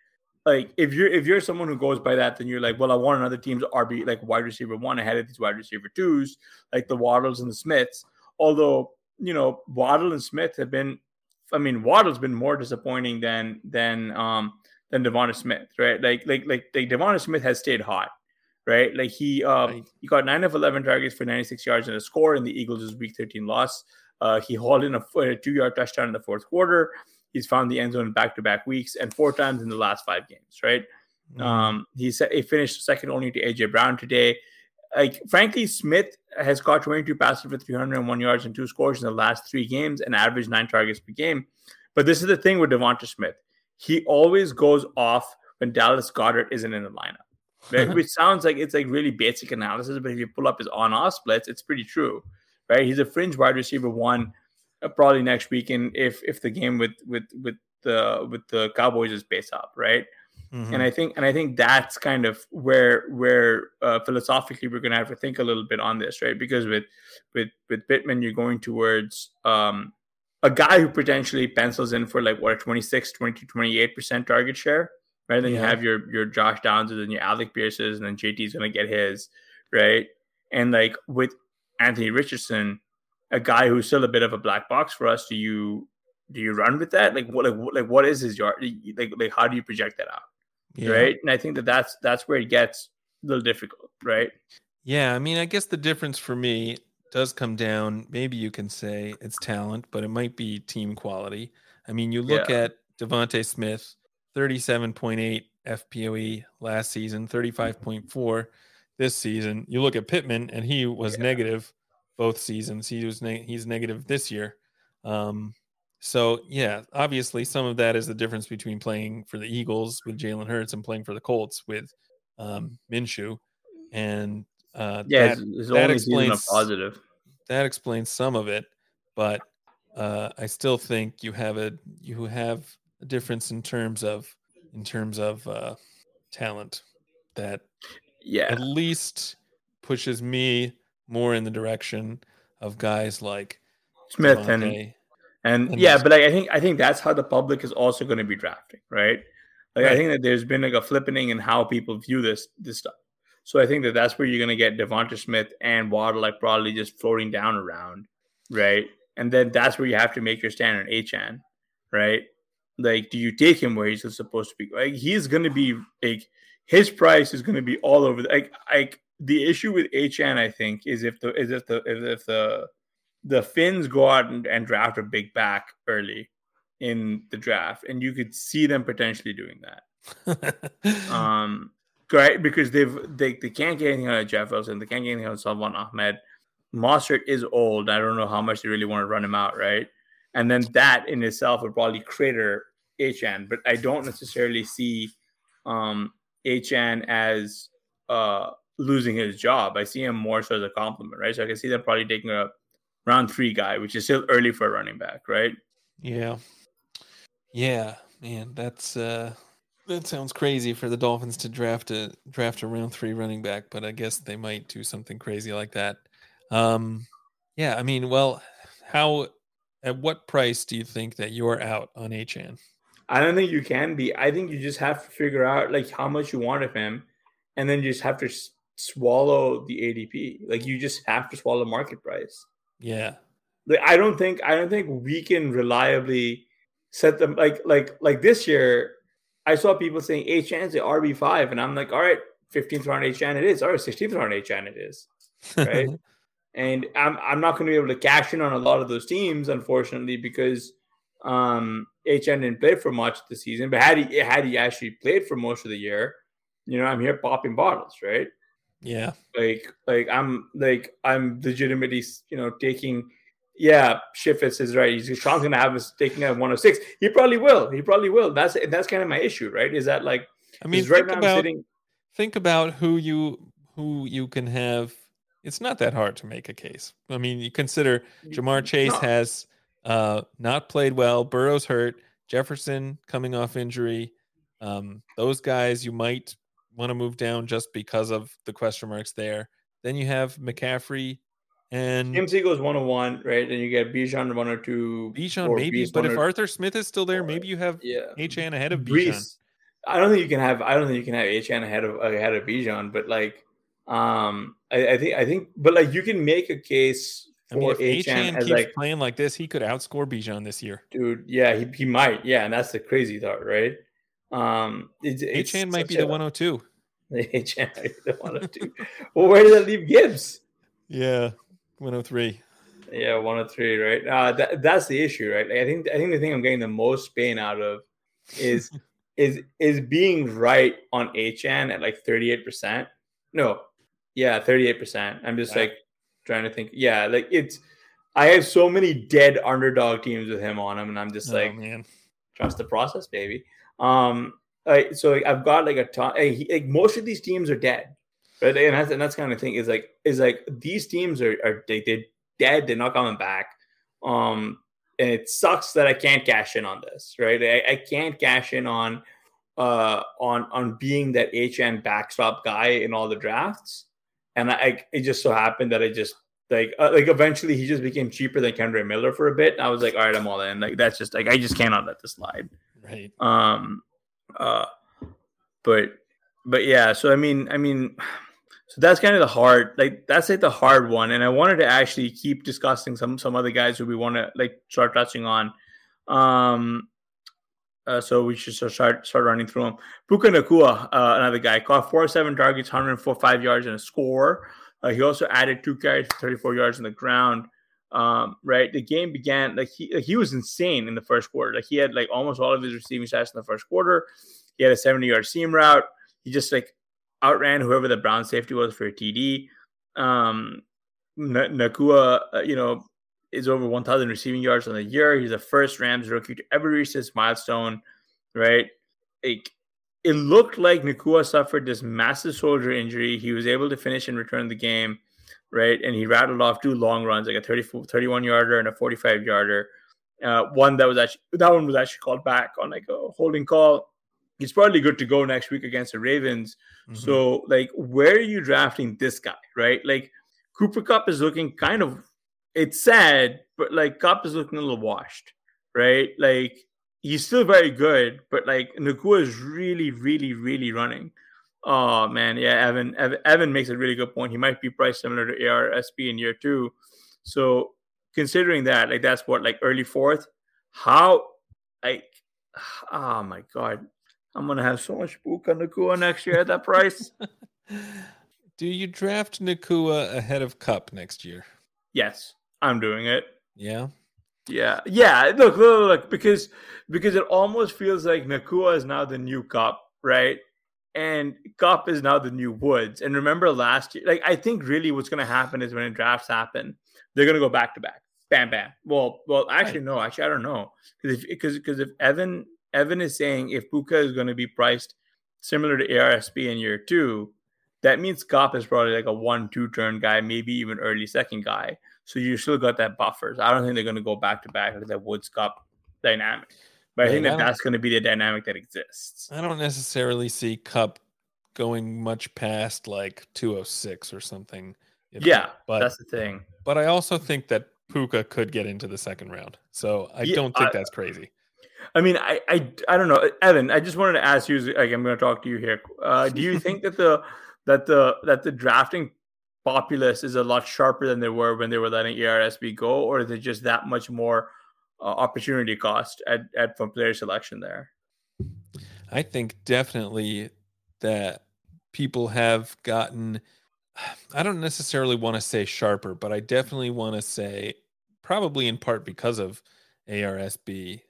like if you're if you're someone who goes by that, then you're like, well, I want another team's RB like wide receiver one ahead of these wide receiver twos, like the Waddles and the Smiths. Although you know Waddle and Smith have been, I mean Waddle's been more disappointing than than um than Devonta Smith, right? Like like like like Devonta Smith has stayed hot, right? Like he um Right. he got nine of eleven targets for ninety six yards and a score in the Eagles' Week thirteen loss. Uh, he hauled in a, a two yard touchdown in the fourth quarter. He's found the end zone back to back weeks and four times in the last five games, right? Mm-hmm. Um, he he finished second only to AJ Brown today. Like frankly, Smith has caught 22 passes for 301 yards and two scores in the last three games and averaged nine targets per game. But this is the thing with Devonta Smith. He always goes off when Dallas Goedert isn't in the lineup. Right? Which sounds like it's like really basic analysis, but if you pull up his on-off splits, it's pretty true. Right? He's a fringe wide receiver one, uh, probably next weekend if if the game with with with the with the Cowboys is based up, right? Mhm. and I think and I think that's kind of where where uh, philosophically we're going to have to think a little bit on this, right? Because with with with Pittman, you're going towards um, a guy who potentially pencils in for like what a 26, 22, 28 percent target share, right? Then you have your your Josh Downs and then your Alec Pierces, and then JT's going to get his, right? And like with Anthony Richardson, a guy who's still a bit of a black box for us. Do you do you run with that? Like what like what, like what is his yard? Like like how do you project that out? Yeah. Right. And I think that that's that's where it gets a little difficult, right? Yeah, I mean, I guess the difference for me does come down. Maybe you can say it's talent, but it might be team quality. I mean, you look Yeah. at Devonta Smith, thirty-seven point eight FPOE last season, thirty-five point four this season. You look at Pittman, and he was Yeah. negative both seasons. He was neg- he's negative this year. Um, so yeah, obviously some of that is the difference between playing for the Eagles with Jalen Hurts and playing for the Colts with um, Minshew, and uh, Yeah, that, that only season of explains- positive. that explains some of it, but uh, I still think you have a you have a difference in terms of in terms of uh, talent that Yeah. at least pushes me more in the direction of guys like Smith and Devontae. And And yeah, this- but like I think I think that's how the public is also going to be drafting, right? Like I think that there's been like a flippening in how people view this this stuff. So I think that that's where you're going to get Devonta Smith and Waddle like probably just floating down around, right? And then that's where you have to make your stand on Achane, right? Like, do you take him where he's supposed to be? Like, he's going to be like his price is going to be all over. The, like, like the issue with Achane, I think, is if the is if the if, if the the Fins go out and, and draft a big back early in the draft, and you could see them potentially doing that. Um, right, because they've they, they can't get anything out of Jeff Wilson, they can't get anything out of Salvon Ahmed. Mostert is old. I don't know how much they really want to run him out, right? And then that in itself would probably crater Achane, but I don't necessarily see um Achane as uh losing his job. I see him more so as a compliment, right? So I can see them probably taking a round three guy, which is still early for a running back, right? Yeah. Yeah, man, that's uh that sounds crazy for the Dolphins to draft a draft a round 3 running back, but I guess they might do something crazy like that. Um yeah, I mean, well, how at what price do you think that you're out on Achane? I don't think you can be. I think you just have to figure out like how much you want of him, and then you just have to s- swallow the ADP. Like you just have to swallow market price. Yeah. Like I don't think I don't think we can reliably set them like like like this year. I saw people saying Achane's the RB five, and I'm like, all right, 15th round Achane it is. All right, 16th round Achane it is. Right. and I'm I'm not going to be able to cash in on a lot of those teams, unfortunately, because um Achane didn't play for much this season. But had he had he actually played for most of the year, you know, I'm here popping bottles, right? yeah. Like like I'm like I'm legitimately you know taking. Yeah, Shifts is right. He's Sean's gonna have us taking a 106. He probably will. He probably will. That's that's kind of my issue, right? Is that like I mean, right think now I'm about sitting think about who you who you can have. It's not that hard to make a case. I mean, you consider Ja'Marr Chase No. has uh, not played well. Burrow's hurt. Jefferson coming off injury. Um, those guys you might want to move down just because of the question marks there. Then you have McCaffrey and Tim Siegel's 101, right? Then you get Bijan 102. Bijan, maybe. But if Arthur Smith is still there, maybe you have yeah, Achane ahead of Bijan. I don't think you can have. I don't think you can have Achane ahead of ahead of Bijan, but like, um, I, I think I think, but like you can make a case I mean, if Achane Achane keeps like, playing like this, he could outscore Bijan this year. dude, yeah, he, he might, yeah, and that's the crazy thought, right? Um, it's, it's Achane might be such the 102. Achane might be the 102. well, where does that leave Gibbs? Yeah, 103. Yeah, 103, right? Uh, that that's the issue, right? Like, I think I think the thing I'm getting the most pain out of is is is being right on Achane at like 38%. No, yeah, 38%. I'm just like trying to think. Yeah, like it's I have so many dead underdog teams with him on them, and I'm just oh, like man. trust the process, baby. Um, like, so like, I've got like a ton. Like, he- like most of these teams are dead, right? And that's and that's kind of thing is like is like these teams are are they, they're dead. They're not coming back. Um, and it sucks that I can't cash in on this, right? I, I can't cash in on uh on on being that Achane backstop guy in all the drafts, and I, it just so happened that I just like uh, like eventually he just became cheaper than Kendre Miller for a bit. And I was like, all right, I'm all in. Like that's just like I just cannot let this slide. Right. Um, uh, but but yeah. So I mean, I mean, so that's kind of the hard like that's like the hard one. And I wanted to actually keep discussing some some other guys who we want to like start touching on. Um, uh, so we should start start running through them. Puka Nacua, uh, another guy, caught four seven targets, 104 five yards and a score. Uh, he also added two carries for 34 yards on the ground. Um, right, the game began like he he was insane in the first quarter. Like he had like almost all of his receiving stats in the first quarter. He had a 70 yard seam route. He just like outran whoever the Brown safety was for a TD. Um, Nacua, uh, you know, is over 1,000 receiving yards on the year. He's the first Rams rookie to ever reach this milestone, right? Like, it looked like Nacua suffered this massive shoulder injury. He was able to finish and return the game, right? And he rattled off two long runs, like a 30, 31 yarder and a 45 yarder. Uh, one that was actually that one was actually called back on like a holding call. He's probably good to go next week against the Ravens. Mm-hmm. So, like, where are you drafting this guy, right? Like, Cooper Kupp is looking kind of it's sad, but like Kupp is looking a little washed, right? Like he's still very good, but like Nacua is really, really, really running. Oh man, yeah, Evan, Evan, Evan makes a really good point. He might be priced similar to ARSB in year two. So considering that, like that's what like early fourth. How like ah, oh my god, I'm gonna have so much book on Nacua next year at that price. Do you draft Nacua ahead of Kupp next year? Yes. I'm doing it. Yeah. Yeah. Yeah. Look, look, look, because because it almost feels like Nacua is now the new Kupp, right? And Kupp is now the new Woods. And remember last year, like I think really what's gonna happen is when drafts happen, they're gonna go back to back. Bam bam. Well, well, actually, no, actually, I don't know. Because if because because if Evan Evan is saying if Puka is gonna be priced similar to ARSB in year two, that means Kupp is probably like a one, two turn guy, maybe even early second guy. So you still got that buffers. I don't think they're going to go back to back like that Woods Kupp dynamic. But I think that that's going to be the dynamic that exists. I don't necessarily see Kupp going much past like 206 or something. Yeah, but that's the thing. But I also think that Puka could get into the second round. So I yeah, don't think I, that's crazy. I mean, I, I I don't know, Evan. I just wanted to ask you. Like, I'm going to talk to you here. Uh, do you think that the that the that the drafting populace is a lot sharper than they were when they were letting ARSB go, or is it just that much more uh, opportunity cost at, at from player selection there? I think definitely that people have gotten. I don't necessarily want to say sharper, but I definitely want to say probably in part because of ARSB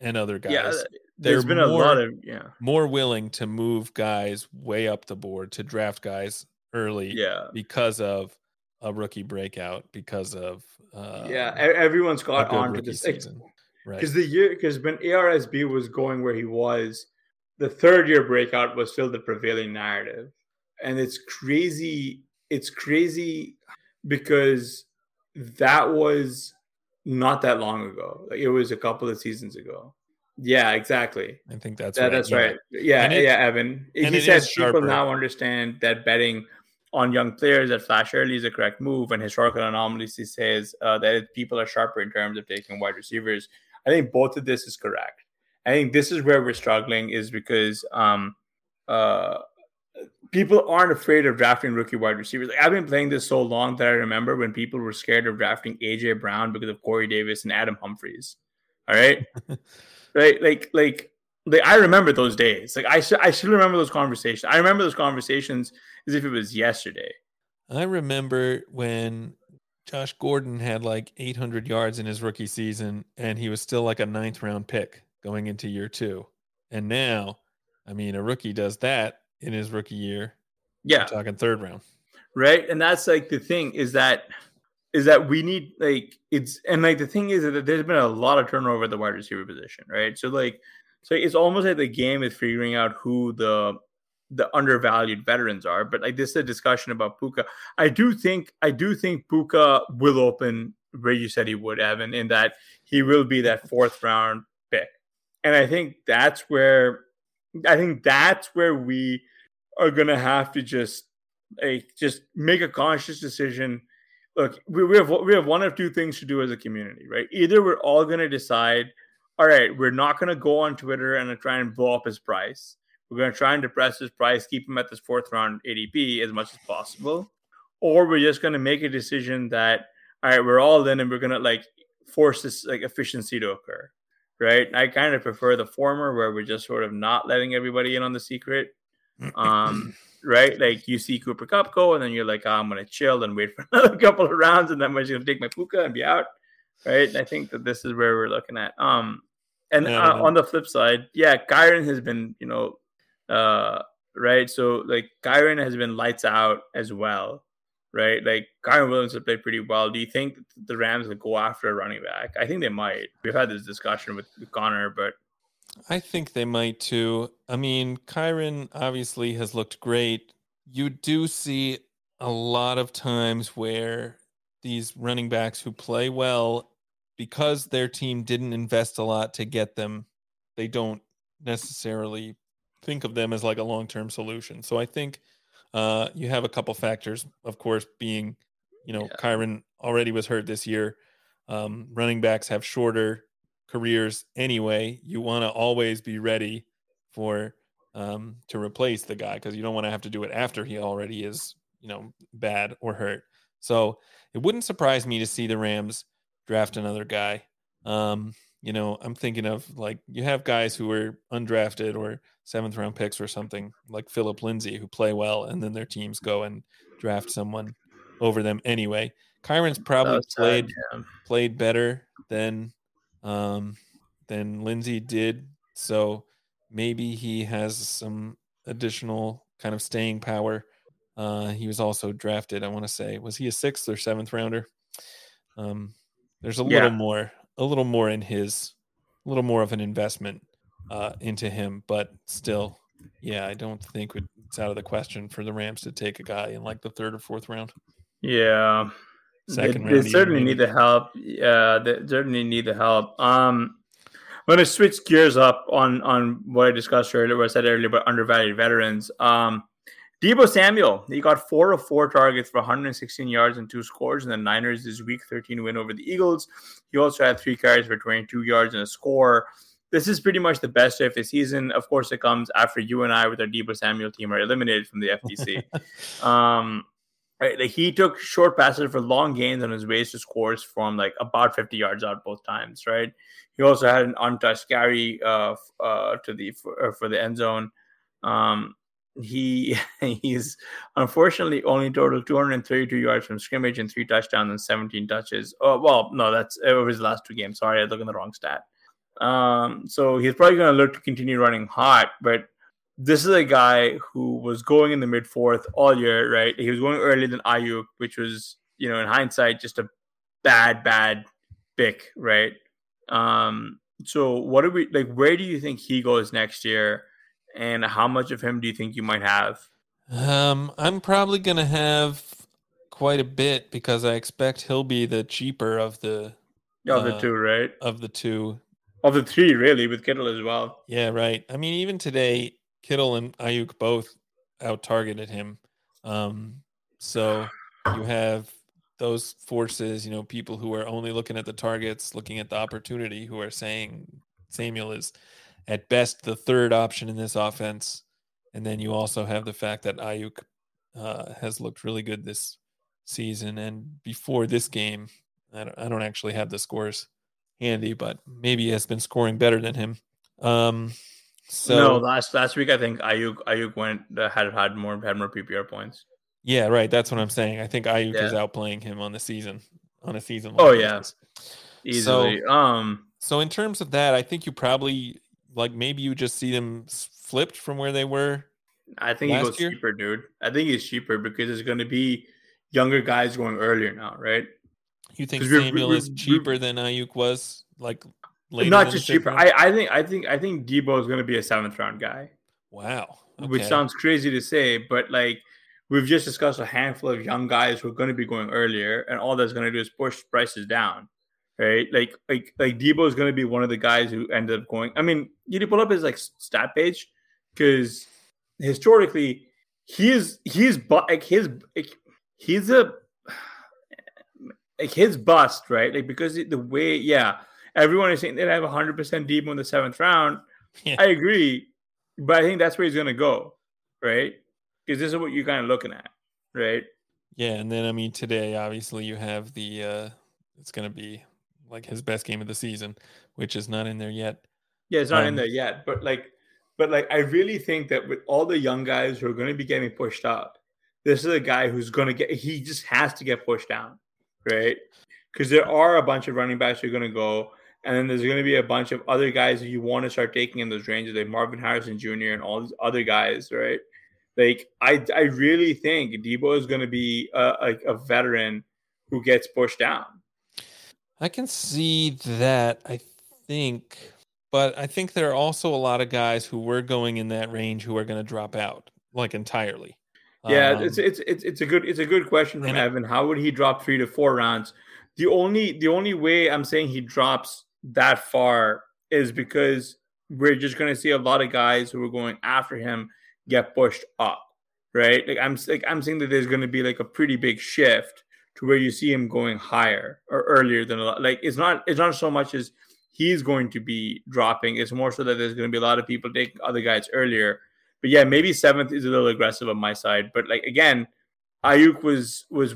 and other guys. Yeah, there's been more, a lot of yeah more willing to move guys way up the board to draft guys early yeah because of a rookie breakout because of uh, yeah everyone's got on to this season right because the year because when arsb was going where he was the third year breakout was still the prevailing narrative and it's crazy it's crazy because that was not that long ago like it was a couple of seasons ago yeah, exactly. I think that's that, right. That's yeah. right. Yeah, it, yeah, Evan. He says people now understand that betting on young players that Flash early is a correct move, and historical anomalies he says uh, that people are sharper in terms of taking wide receivers. I think both of this is correct. I think this is where we're struggling is because um, uh, people aren't afraid of drafting rookie wide receivers. Like, I've been playing this so long that I remember when people were scared of drafting AJ Brown because of Corey Davis and Adam Humphries. All right, right? Like, like like I remember those days. Like I should I should remember those conversations. I remember those conversations as if it was yesterday. I remember when Josh Gordon had like 800 yards in his rookie season, and he was still like a ninth round pick going into year two. And now, I mean, a rookie does that in his rookie year. Yeah, We're talking third round, right? And that's like the thing is that is that we need like it's and like the thing is that there's been a lot of turnover at the wide receiver position, right? So like so it's almost like the game is figuring out who the the undervalued veterans are. But like this is a discussion about Puka. I do think I do think Puka will open where you said he would, Evan, in that he will be that fourth round pick. And I think that's where I think that's where we are gonna have to just like just make a conscious decision. Look, we, we have we have one of two things to do as a community, right? Either we're all gonna decide all right, we're not going to go on Twitter and try and blow up his price. We're going to try and depress his price, keep him at this fourth round ADP as much as possible. Or we're just going to make a decision that, all right, we're all in and we're going to like force this like efficiency to occur. right? I kind of prefer the former, where we're just sort of not letting everybody in on the secret. Um, right? Like you see Cooper Kupp go, and then you're like, oh, I'm gonna chill and wait for another couple of rounds, and then I'm just gonna take my puka and be out. Right? And I think that this is where we're looking at. Um, and Yeah, uh, on the flip side, yeah, Kyren has been, you know, uh, right. So like Kyren has been lights out as well, right? Like Kyren Williams has played pretty well. Do you think the Rams will go after a running back? I think they might. We've had this discussion with, with Connor, but I think they might too. I mean, Kyren obviously has looked great. You do see a lot of times where these running backs who play well, because their team didn't invest a lot to get them, they don't necessarily think of them as like a long term solution. So I think uh, you have a couple factors, of course, being, you know, Yeah. Kyren already was hurt this year. Um, running backs have shorter careers anyway. You want to always be ready for um, to replace the guy because you don't want to have to do it after he already is, you know, bad or hurt. So it wouldn't surprise me to see the Rams draft another guy. Um, you know, I'm thinking of like you have guys who are undrafted or seventh round picks or something like Philip Lindsay who play well, and then their teams go and draft someone over them anyway. Kyren's probably that's played yeah. played better than um than Lindsay did. So maybe he has some additional kind of staying power. Uh he was also drafted, I want to say, was he a sixth or seventh rounder? Um there's a Yeah. little more a little more in his a little more of an investment uh into him, but still yeah, I don't think it's out of the question for the Rams to take a guy in like the third or fourth round. Yeah. Second they, round they certainly maybe. need the help. Yeah, they certainly need the help. Um, I'm going to switch gears up on on what I discussed earlier, what I said earlier about undervalued veterans. Um, Deebo Samuel, he got four of four targets for 116 yards and two scores in the Niners' this Week 13 win over the Eagles. He also had three carries for 22 yards and a score. This is pretty much the best day of the season. Of course, it comes after you and I with our Deebo Samuel team are eliminated from the FTC. um, right, like he took short passes for long gains on his ways to scores from like about 50 yards out both times. Right. He also had an untouched carry uh, uh, to the for, uh, for the end zone. Um, he he's unfortunately only totaled 232 yards from scrimmage and three touchdowns and 17 touches. Oh well, no, that's over his last two games. Sorry, I looked at the wrong stat. Um, so he's probably going to look to continue running hot, but this is a guy who was going in the mid fourth all year, right? He was going earlier than Aiyuk, which was, you know, in hindsight, just a bad, bad pick, right? Um, so what do we like? Where do you think he goes next year, and how much of him do you think you might have? Um, I'm probably gonna have quite a bit because I expect he'll be the cheaper of the Of the Uh, two, right? of the two. Of the three, really, with Kittle as well. Yeah, right. I mean, even today, Kittle and Aiyuk both out targeted him. Um, so you have those forces, you know, people who are only looking at the targets, looking at the opportunity, who are saying Samuel is at best the third option in this offense. And then you also have the fact that Aiyuk uh, has looked really good this season. And before this game, I don't, I don't actually have the scores handy, but maybe he has been scoring better than him. Um, so no, last last week I think Aiyuk Aiyuk went uh, had had more had more PPR points. yeah, right. That's what I'm saying. I think Aiyuk is outplaying him on the season on a season. Oh, yeah. basis. Easily. um So in terms of that, I think you probably like maybe you just see them flipped from where they were. I think he goes year? cheaper, dude. I think he's cheaper because there's going to be younger guys going earlier now, right? You think Samuel we're- is we're- cheaper than Aiyuk was like later Not just cheaper. I, I think I think I think Deebo is going to be a seventh round guy, wow. which sounds crazy to say, but like we've just discussed a handful of young guys who are going to be going earlier, and all that's going to do is push prices down, right? Like like like Deebo is going to be one of the guys who ended up going. I mean, you need to pull up his like stat page because historically he's he's but like his like, he's a like his bust, right? Like because the way, yeah, everyone is saying they have 100% Deebo in the seventh round. Yeah. I agree, but I think that's where he's going to go, right? Because this is what you're kind of looking at, right? Yeah, and then I mean today obviously you have the uh it's going to be like his best game of the season, which is not in there yet. Yeah, it's not um, in there yet, but like, but like, I really think that with all the young guys who are going to be getting pushed up, this is a guy who's going to get. He just has to get pushed down, right? Because there are a bunch of running backs who are going to go, and then there's going to be a bunch of other guys that you want to start taking in those ranges, like Marvin Harrison Jr. and all these other guys, right? Like, I I really think Deebo is going to be a, a, a veteran who gets pushed down. I can see that. I think, but I think there are also a lot of guys who were going in that range who are going to drop out like entirely. Yeah, um, it's, it's it's it's a good it's a good question from Evan. How would he drop three to four rounds? The only the only way I'm saying he drops that far is because we're just going to see a lot of guys who are going after him get pushed up, right? Like I'm like I'm saying that there's going to be like a pretty big shift to where you see him going higher or earlier than a lot. Like it's not it's not so much as he's going to be dropping. It's more so that there's going to be a lot of people taking other guys earlier. But yeah, maybe seventh is a little aggressive on my side. But like again, Aiyuk was was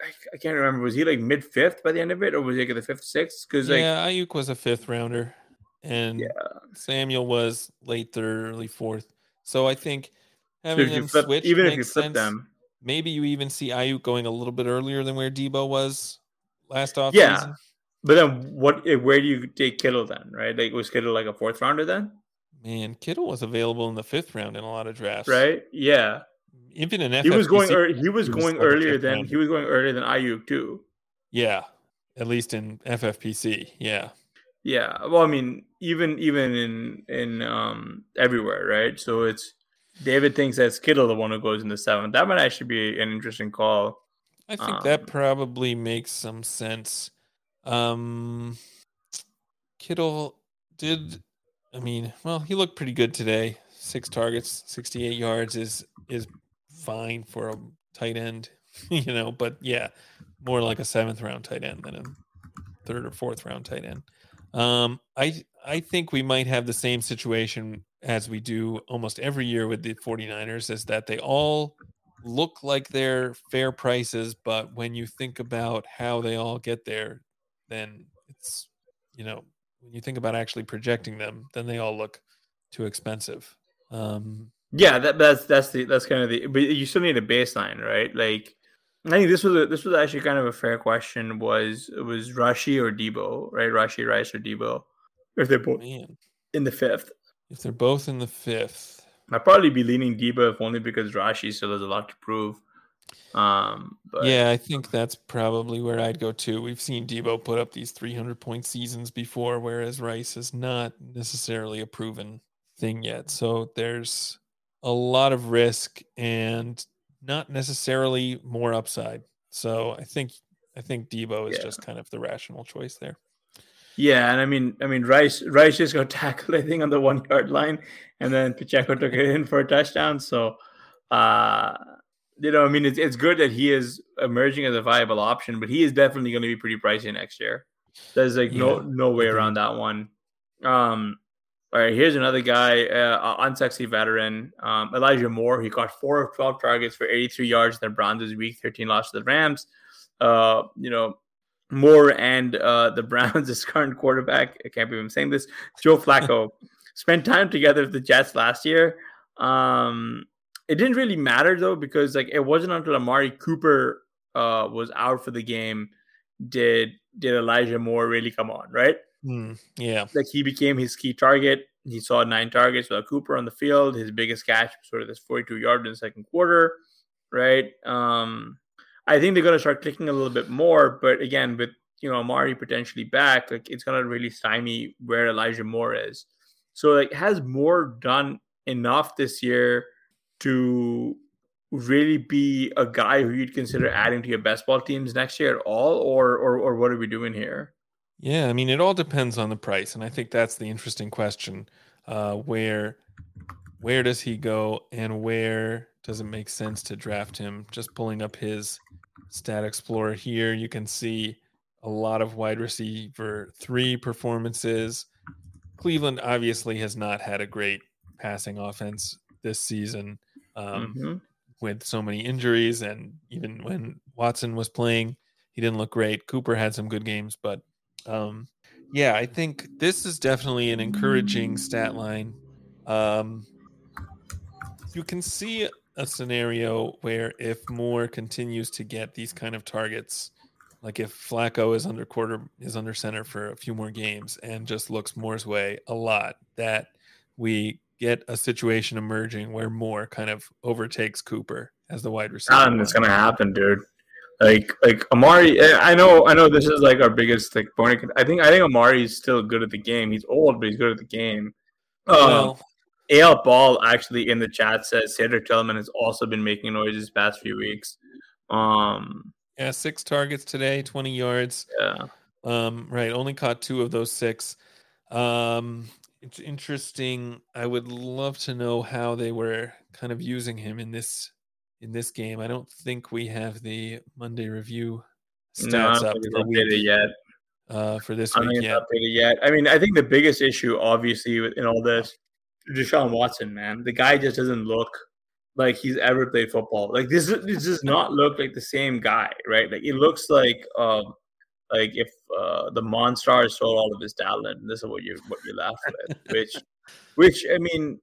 I can't remember. Was he like mid fifth by the end of it, or was he like the fifth, sixth? Because like, yeah, Aiyuk was a fifth rounder, and yeah. Samuel was late third, early fourth. So I think having so them flip, switch even if you flip sense. them, maybe you even see Aiyuk going a little bit earlier than where Deebo was last off. Yeah, season. but then what? Where do you take Kittle then? Right? Like was Kittle like a fourth rounder then? Man, Kittle was available in the fifth round in a lot of drafts. Right? Yeah. Even in FFPC, he was going. Er, he was, he was going earlier than round. he was going earlier than Aiyuk too. Yeah, at least in FFPC. Yeah. Yeah. Well, I mean, even even in in um everywhere, right? So it's David thinks that's Kittle the one who goes in the seventh. That might actually be an interesting call. I think um, that probably makes some sense. Um, Kittle did. I mean, well, he looked pretty good today. Six targets, sixty-eight yards is is fine for a tight end, you know. But yeah, more like a seventh round tight end than a third or fourth round tight end. Um, I I think we might have the same situation as we do almost every year with the 49ers is that they all look like they're fair prices, but when you think about how they all get there, then it's you know when you think about actually projecting them, then they all look too expensive. Um, yeah, that, that's that's the that's kind of the but you still need a baseline, right? Like I think this was a, this was actually kind of a fair question. Was was Rashee or Deebo, right? Rashee Rice or Deebo, if they're both Man. in the fifth. If they're both in the fifth, I'd probably be leaning Deebo if only because Rashee still has a lot to prove. Um, but yeah, I think that's probably where I'd go too. We've seen Deebo put up these 300 point seasons before, whereas Rice is not necessarily a proven thing yet. So there's a lot of risk and not necessarily more upside. So I think I think Deebo is yeah. just kind of the rational choice there. Yeah, and I mean, I mean, Rice Rice just got tackled, I think, on the one yard line, and then Pacheco took it in for a touchdown. So, uh, you know, I mean, it's it's good that he is emerging as a viable option, but he is definitely going to be pretty pricey next year. There's like yeah. no no way around that one. Um, all right, here's another guy, uh, unsexy veteran, um, Elijah Moore. He caught four of 12 targets for 83 yards in the Browns week 13 loss to the Rams. Uh, you know, Moore and uh, the Browns' current quarterback, I can't believe I'm saying this, Joe Flacco, spent time together with the Jets last year. Um, it didn't really matter though because like it wasn't until Amari Cooper uh, was out for the game did did Elijah Moore really come on, right? Mm, yeah, like he became his key target. He saw nine targets without Cooper on the field. His biggest catch was sort of this 42 yard in the second quarter, right? Um, I think they're going to start clicking a little bit more. But again, with you know Amari potentially back, like it's going to really stymie where Elijah Moore is. So like, has Moore done enough this year to really be a guy who you'd consider adding to your best ball teams next year at all, or or or what are we doing here? Yeah, I mean, it all depends on the price, and I think that's the interesting question. Uh, where where does he go, and where does it make sense to draft him? Just pulling up his Stat Explorer here, you can see a lot of wide receiver three performances. Cleveland obviously has not had a great passing offense this season um, mm-hmm. with so many injuries. And even when Watson was playing, he didn't look great. Cooper had some good games, but Um, yeah, I think this is definitely an encouraging stat line. Um, you can see a scenario where if Moore continues to get these kind of targets, like if Flacco is under quarter is under center for a few more games and just looks Moore's way a lot, that we get a situation emerging where Moore kind of overtakes Cooper as the wide receiver. And it's gonna happen, dude. Like like Amari, eh, I know I know this is like our biggest like point. I think I think Amari is still good at the game. He's old, but he's good at the game. Um, Well, AL Ball actually in the chat says Cedric Tillman has also been making noise these past few weeks. Um, yeah, six targets today, 20 yards. yeah, Um, right, only caught two of those six. Um, it's interesting. I would love to know how they were kind of using him in this in this game. I don't think we have the Monday review stats don't up for updated week yet. uh, for this I week yet. updated yet. I mean, I think the biggest issue, obviously, in all this, Deshaun Watson, man, the guy just doesn't look like he's ever played football. Like this, this does not look like the same guy, right? Like it looks like, um, like if uh, the Monstars stole all of his talent. This is what you what you laugh with, which, which I mean,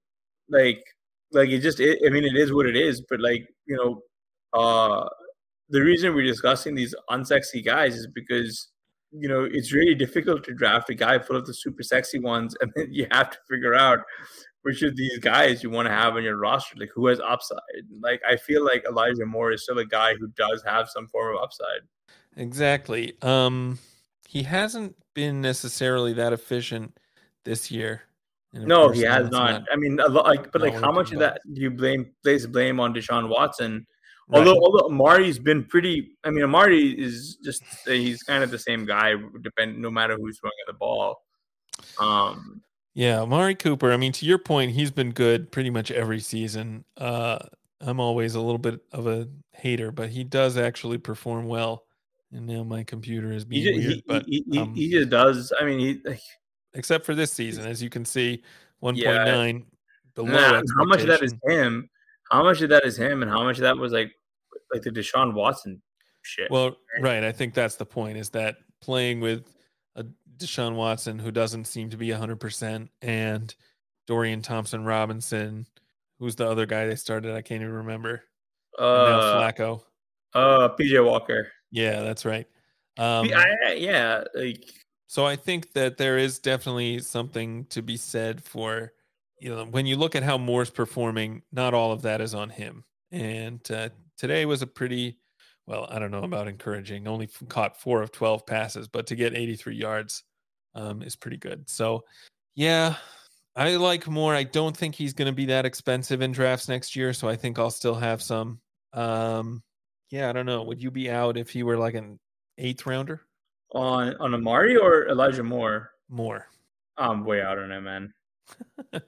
like, like it just, it, I mean, it is what it is. But like, you know, uh, the reason we're discussing these unsexy guys is because you know it's really difficult to draft a guy full of the super sexy ones, and then you have to figure out which of these guys you want to have on your roster, like who has upside. Like I feel like Elijah Moore is still a guy who does have some form of upside. Exactly. Um, he hasn't been necessarily that efficient this year. No, he has it's not. I mean, a lot, like, but like, how much of that do you blame place blame on Deshaun Watson? Right. Although, although Amari's been pretty. I mean, Amari is just he's kind of the same guy, depend no matter who's throwing the ball. Um, Yeah, Amari Cooper. I mean, to your point, he's been good pretty much every season. Uh, I'm always a little bit of a hater, but he does actually perform well. And now my computer is being ju- weird, he, but he, he, um, he just does. I mean, he like, except for this season, as you can see, 1.9 Yeah. below Nah, how much of that is him? How much of that is him, and how much of that was like like the Deshaun Watson shit? Well, right. I think that's the point is that playing with Deshaun Watson who doesn't seem to be 100% and Dorian Thompson Robinson, who's the other guy they started, I can't even remember. Uh, Flacco. uh, PJ Walker. Yeah, that's right. Um, I- yeah, like so I think that there is definitely something to be said for, you know, when you look at how Moore's performing, not all of that is on him. And uh, today was a pretty, well, I don't know about encouraging. Only caught four of 12 passes, but to get 83 yards um, is pretty good. So, yeah, I like Moore. I don't think he's going to be that expensive in drafts next year. So I think I'll still have some. Um, yeah, I don't know. Would you be out if he were like an eighth rounder? on on Amari or Elijah Moore. More. I'm way out on him, man.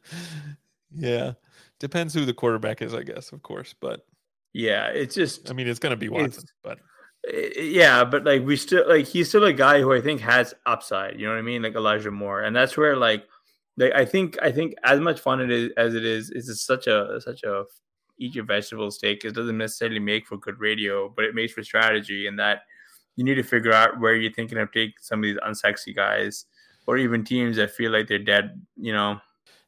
yeah. Depends who the quarterback is, I guess, of course. But Yeah, it's just I mean, it's going to be Watson. But yeah, but like we still like he's still a guy who I think has upside. You know what I mean? Like Elijah Moore, and that's where like, like I think I think as much fun it is as it is, it's such a such a eat your vegetables take. It doesn't necessarily make for good radio, but it makes for strategy, and that you need to figure out where you're thinking of taking some of these unsexy guys, or even teams that feel like they're dead. You know,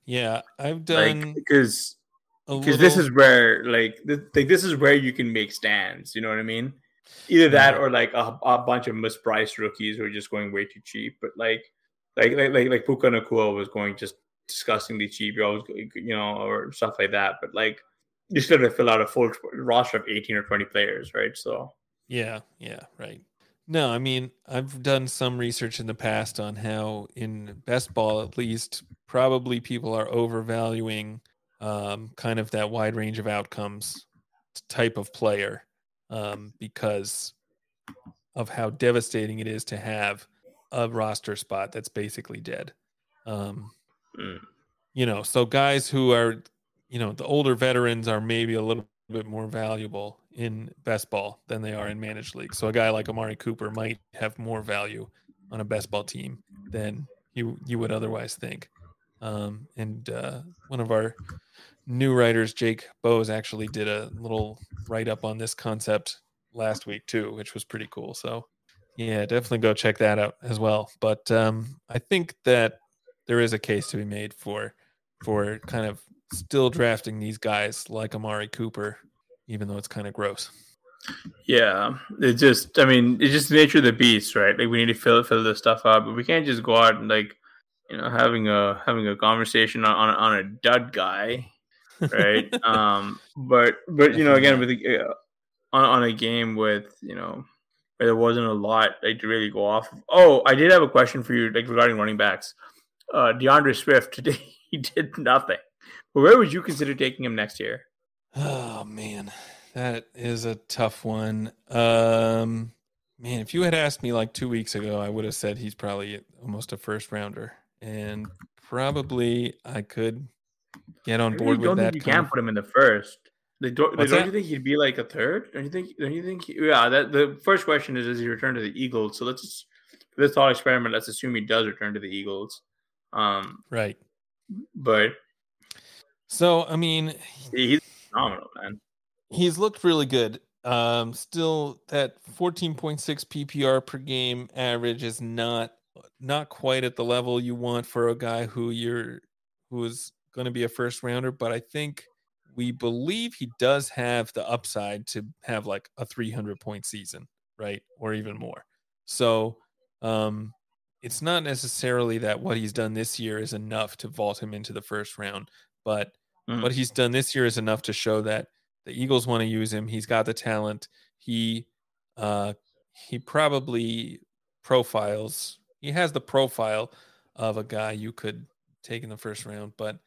yeah, I've like done because because this is where like th- like this is where you can make stands you know what i mean? Either that or like a, a bunch of mispriced rookies who are just going way too cheap but like like like like, like Puka Nacua was going just disgustingly cheap you always you know or stuff like that but like you still have to fill out a full roster of 18 or 20 players right? So Yeah, yeah, right. No, I mean, I've done some research in the past on how, in best ball at least, probably people are overvaluing um, kind of that wide range of outcomes type of player um, because of how devastating it is to have a roster spot that's basically dead. Um, mm. you know, so guys who are, you know, the older veterans are maybe a little bit more valuable in best ball than they are in managed league. So a guy like Amari Cooper might have more value on a best ball team than you you would otherwise think. Um, and uh, one of our new writers, Jake Bowes, actually did a little write up on this concept last week too, which was pretty cool. So Yeah, definitely go check that out as well. But um, I think that there is a case to be made for for kind of still drafting these guys like Amari Cooper, even though it's kind of gross. Yeah, it just I mean it's just the nature of the beast, right? Like we need to fill fill this stuff up, but we can't just go out and like you know having a having a conversation on on, on a dud guy, right? um, but but you know again with uh, on on a game with you know where there wasn't a lot like to really go off. Of. Oh, I did have a question for you like regarding running backs. Uh, D'Andre Swift today he did nothing. But where would you consider taking him next year? Oh man, that is a tough one. Um, man, if you had asked me like two weeks ago, I would have said he's probably almost a first rounder, and probably I could get on board with that. you can't of, put him in the first. Like, don't, don't you think he'd be like a third? Don't you think? Don't you think? He, yeah. That the first question is: Does he return to the Eagles? So let's just for this thought experiment. Let's assume he does return to the Eagles. Um, right. but So I mean, he's phenomenal, man. he's looked really good. Um, still that 14.6 PPR per game average is not not quite at the level you want for a guy who you're who is going to be a first rounder, but I think we believe he does have the upside to have like a 300 point season, right? Or even more. So, um it's not necessarily that what he's done this year is enough to vault him into the first round, but Mhm. what he's done this year is enough to show that the Eagles want to use him. He's got the talent. He uh he probably profiles he has the profile of a guy you could take in the first round, but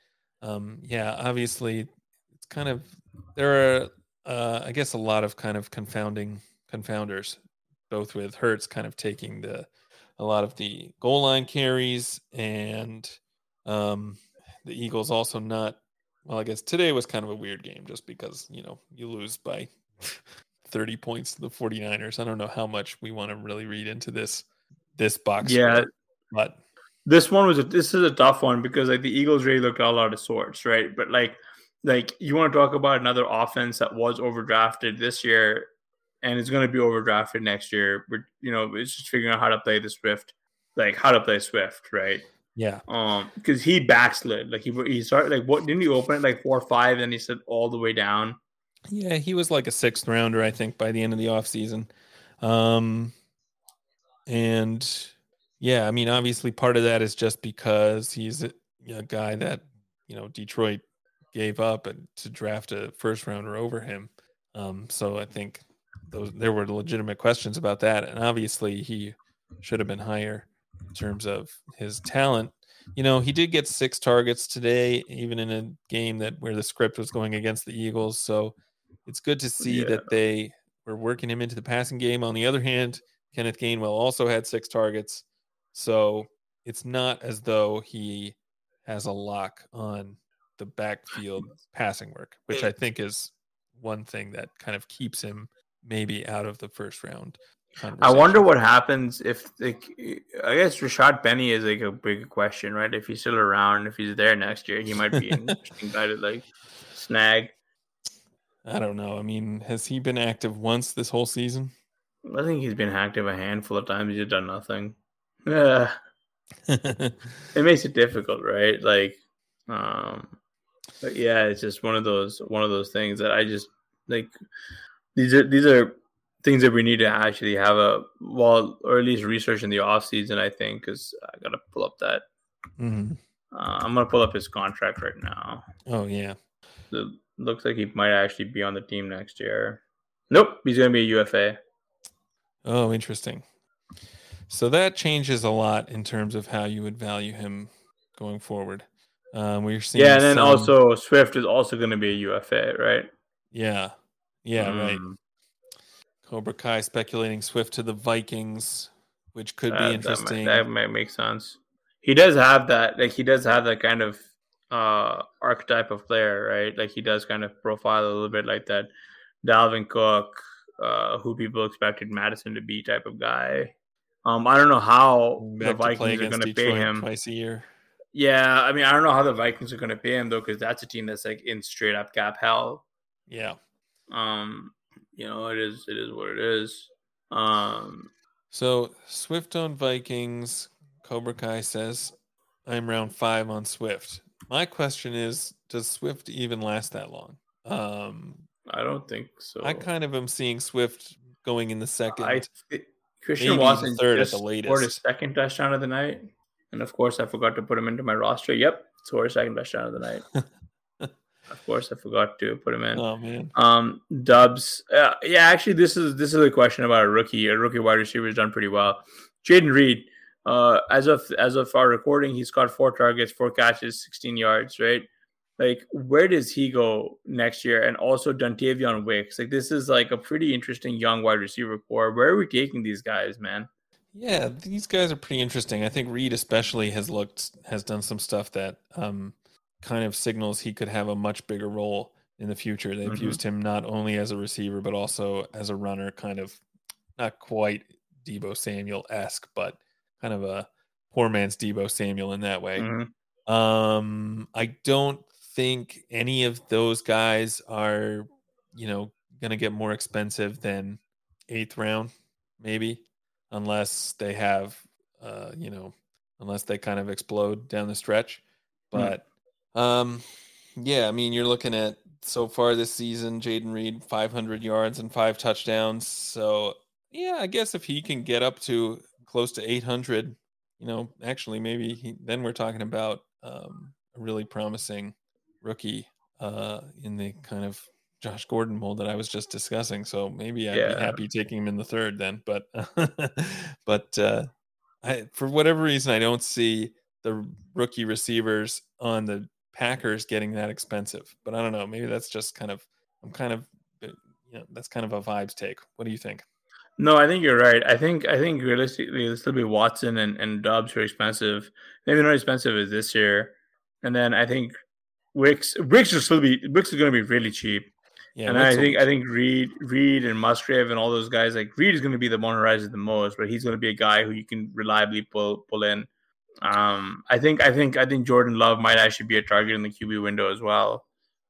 um yeah, obviously it's kind of there are uh I guess a lot of kind of confounding confounders both with Hurts kind of taking the a lot of the goal line carries and um the Eagles also not well, I guess today was kind of a weird game just because, you know, you lose by 30 points to the 49ers. I don't know how much we want to really read into this this box Yeah. score, but this one was a, this is a tough one because like the Eagles really looked all out of sorts, right? But like like you want to talk about another offense that was overdrafted this year and is going to be overdrafted next year. But you know, it's just figuring out how to play the Swift, like how to play Swift, right? yeah. Um, because he backslid, like he he started like what didn't he open it like four or five, and he slid all the way down. Yeah, he was like a sixth rounder, I think, by the end of the offseason. Um, and yeah, I mean, obviously, part of that is just because he's a, a guy that you know Detroit gave up and to draft a first rounder over him. Um, so I think those there were legitimate questions about that, and obviously he should have been higher in terms of his talent. You know, he did get six targets today, even in a game that where the script was going against the Eagles. So it's good to see Yeah. that they were working him into the passing game. On the other hand, Kenneth Gainwell also had six targets. So it's not as though he has a lock on the backfield passing work, which I think is one thing that kind of keeps him maybe out of the first round. I wonder what happens if like I guess Rashaad Penny is like a big question, right? If he's still around, if he's there next year, he might be an interesting guy to like snag. I don't know. I mean, has he been active once this whole season? I think he's been active a handful of times. He's done nothing. Yeah, it makes it difficult, right? Like, um, but yeah, it's just one of those one of those things that I just like. These are these are things that we need to actually have a well, or at least research in the off season. I think because I gotta pull up that. Mhm. Uh, I'm gonna pull up his contract right now. Oh yeah. It looks like he might actually be on the team next year. Nope, he's gonna be a UFA. Oh, interesting. So that changes a lot in terms of how you would value him going forward. Um, we're seeing Yeah, and then some- also Swift is also gonna be a UFA, right? yeah, yeah, right. Mm, Cobra Kai speculating Swift to the Vikings, which could that- be that might- interesting. That might, make sense. He does have that, like he does have that kind of uh archetype of player, right? Like he does kind of profile a little bit like that Dalvin Cook, uh, who people expected Madison to be type of guy. Um, I don't know how the Back to Vikings are going to pay him. twice a year. Yeah, I mean, I don't know how the Vikings are going to pay him though, because that's a team that's like in straight up cap hell. Yeah. Um, you know, it is it is what it is. Um, So Swift on Vikings. Cobra Kai says, I'm round five on Swift. My question is, does Swift even last that long? Um, I don't think so. I kind of am seeing Swift going in the second. I th- Christian maybe Watson third at just the scored his latest. second touchdown of the night, and of course I forgot to put him into my roster. Yep, scored his second touchdown of the night. of course I forgot to put him in. oh man, Um, Dubs. Uh, yeah, actually, this is this is a question about a rookie. A rookie wide receiver has done pretty well. Jayden Reed. Uh, as of as of our recording, he's got four targets, four catches, sixteen yards. Right. Like, where does he go next year? And also Dontayvion Wicks. Like, this is like a pretty interesting young wide receiver corps. Where are we taking these guys, man? yeah, these guys are pretty interesting. I think Reed especially has looked has done some stuff that um, kind of signals he could have a much bigger role in the future. They've Mhm. used him not only as a receiver but also as a runner, kind of not quite Deebo Samuel esque, but kind of a poor man's Deebo Samuel in that way. Mhm. Um, I don't think any of those guys are, you know, gonna get more expensive than eighth round, maybe, unless they have, uh, you know, unless they kind of explode down the stretch. Hmm. But, um, yeah, I mean, you're looking at so far this season, Jayden Reed, 500 yards and five touchdowns. So, yeah, I guess if he can get up to close to 800, you know, actually, maybe he, then we're talking about um, a really promising rookie uh, in the kind of Josh Gordon mold that I was just discussing. So maybe I'd Yeah. be happy taking him in the third then. But but uh, I, for whatever reason, I don't see the rookie receivers on the Packers getting that expensive. But I don't know. Maybe that's just kind of I'm kind of uh, you know that's kind of a vibes take. What do you think? No, I think you're right. I think I think realistically it'll still be Watson and, and Doubs who are expensive. Maybe not expensive as this year. And then I think Wicks Wicks will still be Wicks is gonna be really cheap. Yeah, and I think I think Reed Reed and Musgrave and all those guys like Reed is gonna be the one who rises the most, but he's gonna be a guy who you can reliably pull pull in. Um I think I think I think Jordan Love might actually be a target in the QB window as well.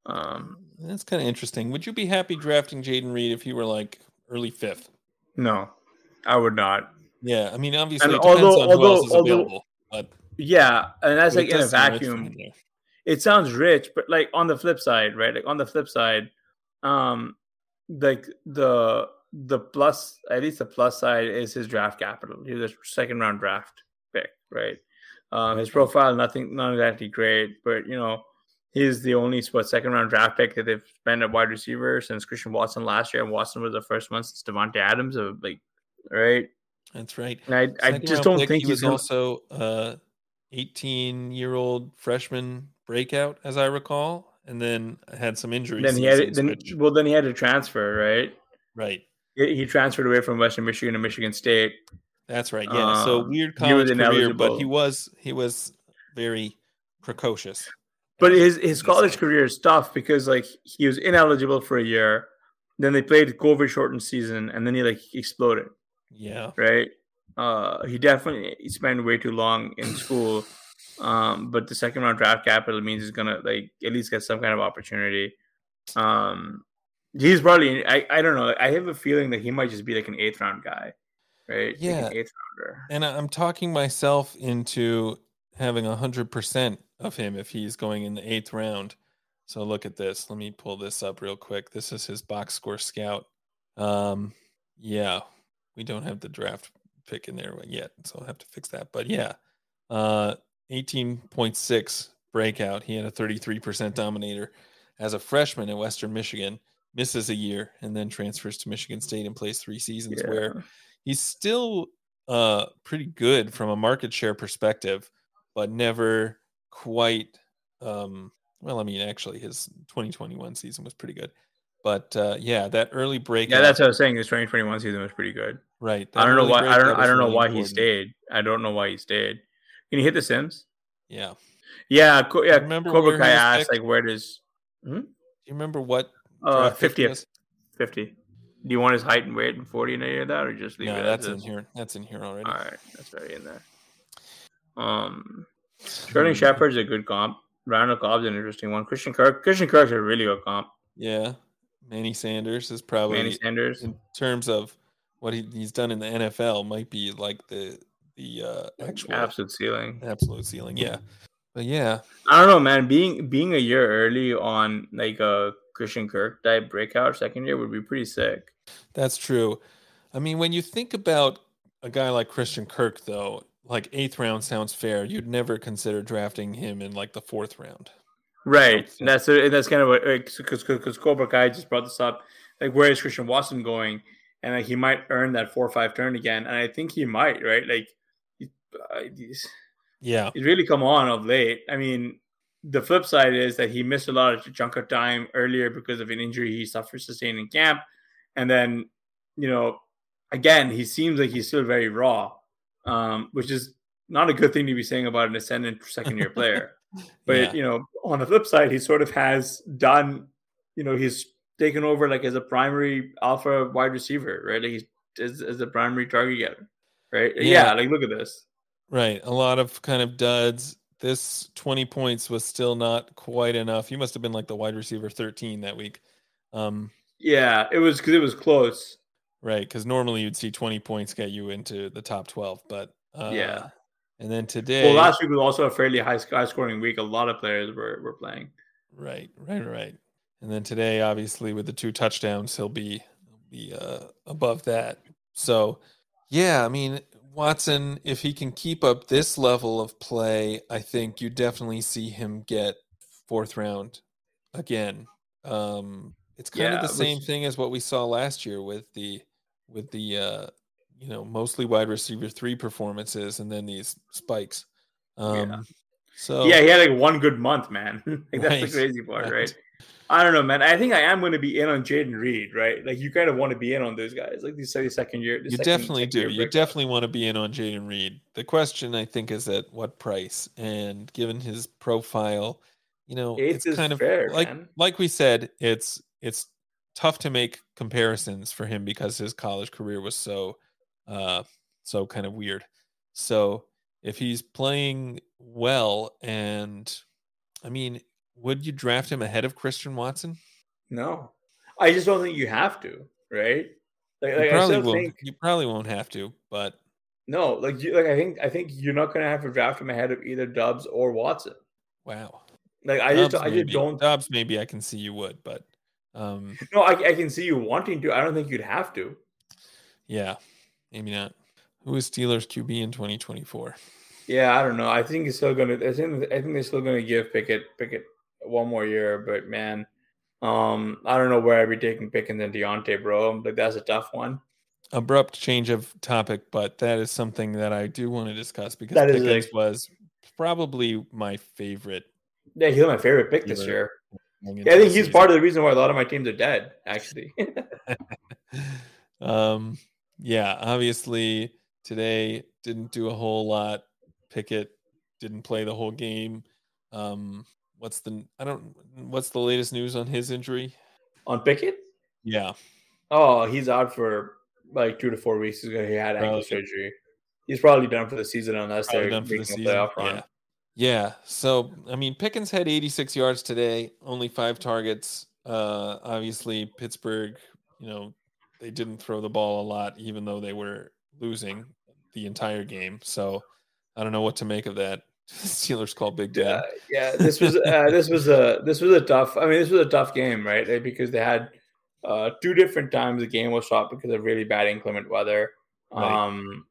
Um that's kind of interesting. Would you be happy drafting Jayden Reed if you were like early fifth? no, I would not. Yeah, I mean, obviously, And it depends although- on who else although- is although- available. But Yeah, and that's like in a does seem rich for vacuum. It sounds rich, but like on the flip side, right? Like on the flip side, um, like the the plus at least the plus side is his draft capital. He was a second round draft pick, right? Um, his profile nothing not exactly great, but you know he's the only what second round draft pick that they've spent at wide receiver since Christian Watson last year, and Watson was the first one since Davante Adams, of like right. That's right. And I I just don't think he he's was gonna, also uh 18 year old freshman breakout, as I recall, and then had some injuries. then he had then which- well then he had to transfer, right? right. He he transferred away from Western Michigan to Michigan State. That's right. Yeah. so Um, weird college career, but he was he was very precocious. But his his college career is tough because like he was ineligible for a year, then they played COVID shortened season, and then he like exploded. Yeah. Right? Uh, he definitely spent way too long in school. Um, but the second round draft capital means he's gonna like at least get some kind of opportunity. Um, he's probably I, I don't know. I have a feeling that he might just be like an eighth round guy, right? Like Yeah. an eighth rounder. And I'm talking myself into having a hundred percent of him if he's going in the eighth round. So look at this. Let me pull this up real quick. This is his box score scout. Um, yeah, we don't have the draft pick in there yet, so I'll have to fix that. But yeah, uh, 18.6 breakout. He had a 33% dominator as a freshman at Western Michigan. Misses a year and then transfers to Michigan State and plays three seasons. Where he's still uh pretty good from a market share perspective but never quite um well i mean actually his 2021 season was pretty good but uh yeah that early break Yeah, that's what I was saying. His 2021 season was pretty good. Right I don't know why. I don't. I don't know really why he stayed. I don't know why he stayed. Can you hit the Sims? yeah Yeah. Co- yeah. Remember Cobra Kai asked picked? like, where does do you remember what uh draft pick he 50th was? 50? Do you want his height and weight and 40 and any of that, or just leave it? no it? that's in is? here that's in here already All right, that's already in there. Um, Sterling Shepard's a good comp. Randall Cobb's an interesting one. Christian Kirk. Christian Kirk's a really good comp. yeah manny sanders is probably Manny Sanders. in terms of what he, he's done in the NFL might be like the the uh, actual absolute ceiling. absolute ceiling. Yeah, but yeah, I don't know, man. Being being a year early on like a Christian Kirk type breakout second year would be pretty sick. that's true. I mean, when you think about a guy like Christian Kirk, though, like eighth round sounds fair. You'd never consider drafting him in like the fourth round. Right. And that's and that's kind of what because because Cobra Kai just brought this up. Like, where is Christian Watson going? And like, he might earn that four or five turn again, and I think he might. Right. Like, uh, he's Yeah, he's really come on of late. I mean, the flip side is that he missed a lot of chunk of time earlier because of an injury he suffered sustained in camp, and then you know, again, he seems like he's still very raw, um, which is not a good thing to be saying about an ascendant second year player. But Yeah. you know, on the flip side, he sort of has done, you know, he's taken over like as a primary alpha wide receiver, right? Like he's as, as a primary target getter, right? Yeah. Yeah. like look at this. right. A lot of kind of duds. This 20 points was still not quite enough. He must have been like the wide receiver 13 that week. Um, Yeah, it was because it was close. Right, because normally you'd see 20 points get you into the top 12, but uh, Yeah. And then today, Well, last week was also a fairly high high scoring week. A lot of players were, were playing. right, right, right. And then today, obviously, with the two touchdowns, he'll be be uh, above that. So, yeah, I mean, Watson, if he can keep up this level of play, I think you definitely see him get fourth round again. Um, it's kind Yeah, of the same thing as what we saw last year with the with the uh, you know mostly wide receiver three performances and then these spikes. Um, So Yeah, he had like one good month, man. like that's Right, the crazy part, right. right? I don't know, man. I think I am going to be in on Jayden Reed, right? Like you kind of want to be in on those guys, like these second year. You second- definitely second do. year You definitely want to be in on Jayden Reed. The question, I think, is at what price? And given his profile, you know, Eighth it's kind of fair, like man. like we said, it's it's tough to make comparisons for him because his college career was so uh so kind of weird. So if he's playing well and I mean, would you draft him ahead of Christian Watson? No, I just don't think you have to, right? Like, You like I probably still will. think You probably won't have to, but no, like you, like I think I think you're not going to have to draft him ahead of either Doubs or Watson. wow. Like I just Doubs I just don't. Doubs maybe I can see you would, but um No, I, I can see you wanting to. I don't think you'd have to. yeah, maybe not. Who is Steelers QB in 2024? Yeah, I don't know. I think it's still gonna. I think I think they're still gonna give Pickett Pickett one more year. But man, um, I don't know where I'd be taking Pickens and Diontae, bro. Like that's a tough one. Abrupt change of topic, but that is something that I do want to discuss because That is Pickens like- was probably my favorite. Yeah, he's my favorite pick this year. Yeah, I think he's part of the reason why a lot of my teams are dead. Actually, um, yeah, obviously today didn't do a whole lot. Pickett didn't play the whole game. Um, what's the I don't what's the latest news on his injury? on Pickett. Yeah, Oh, he's out for like two to four weeks. He had ankle Probably. surgery. He's probably done for the season unless probably they're the making a season. playoff run. Yeah. Yeah. So I mean Pickens had 86 yards today, only five targets. Uh obviously Pittsburgh, you know, they didn't throw the ball a lot, even though they were losing the entire game. So I don't know what to make of that. Steelers call Big Yeah, Dad. yeah. This was uh, this was a this was a tough. I mean, this was a tough game, right? Like, because they had uh, two different times the game was stopped because of really bad inclement weather. Right. Um,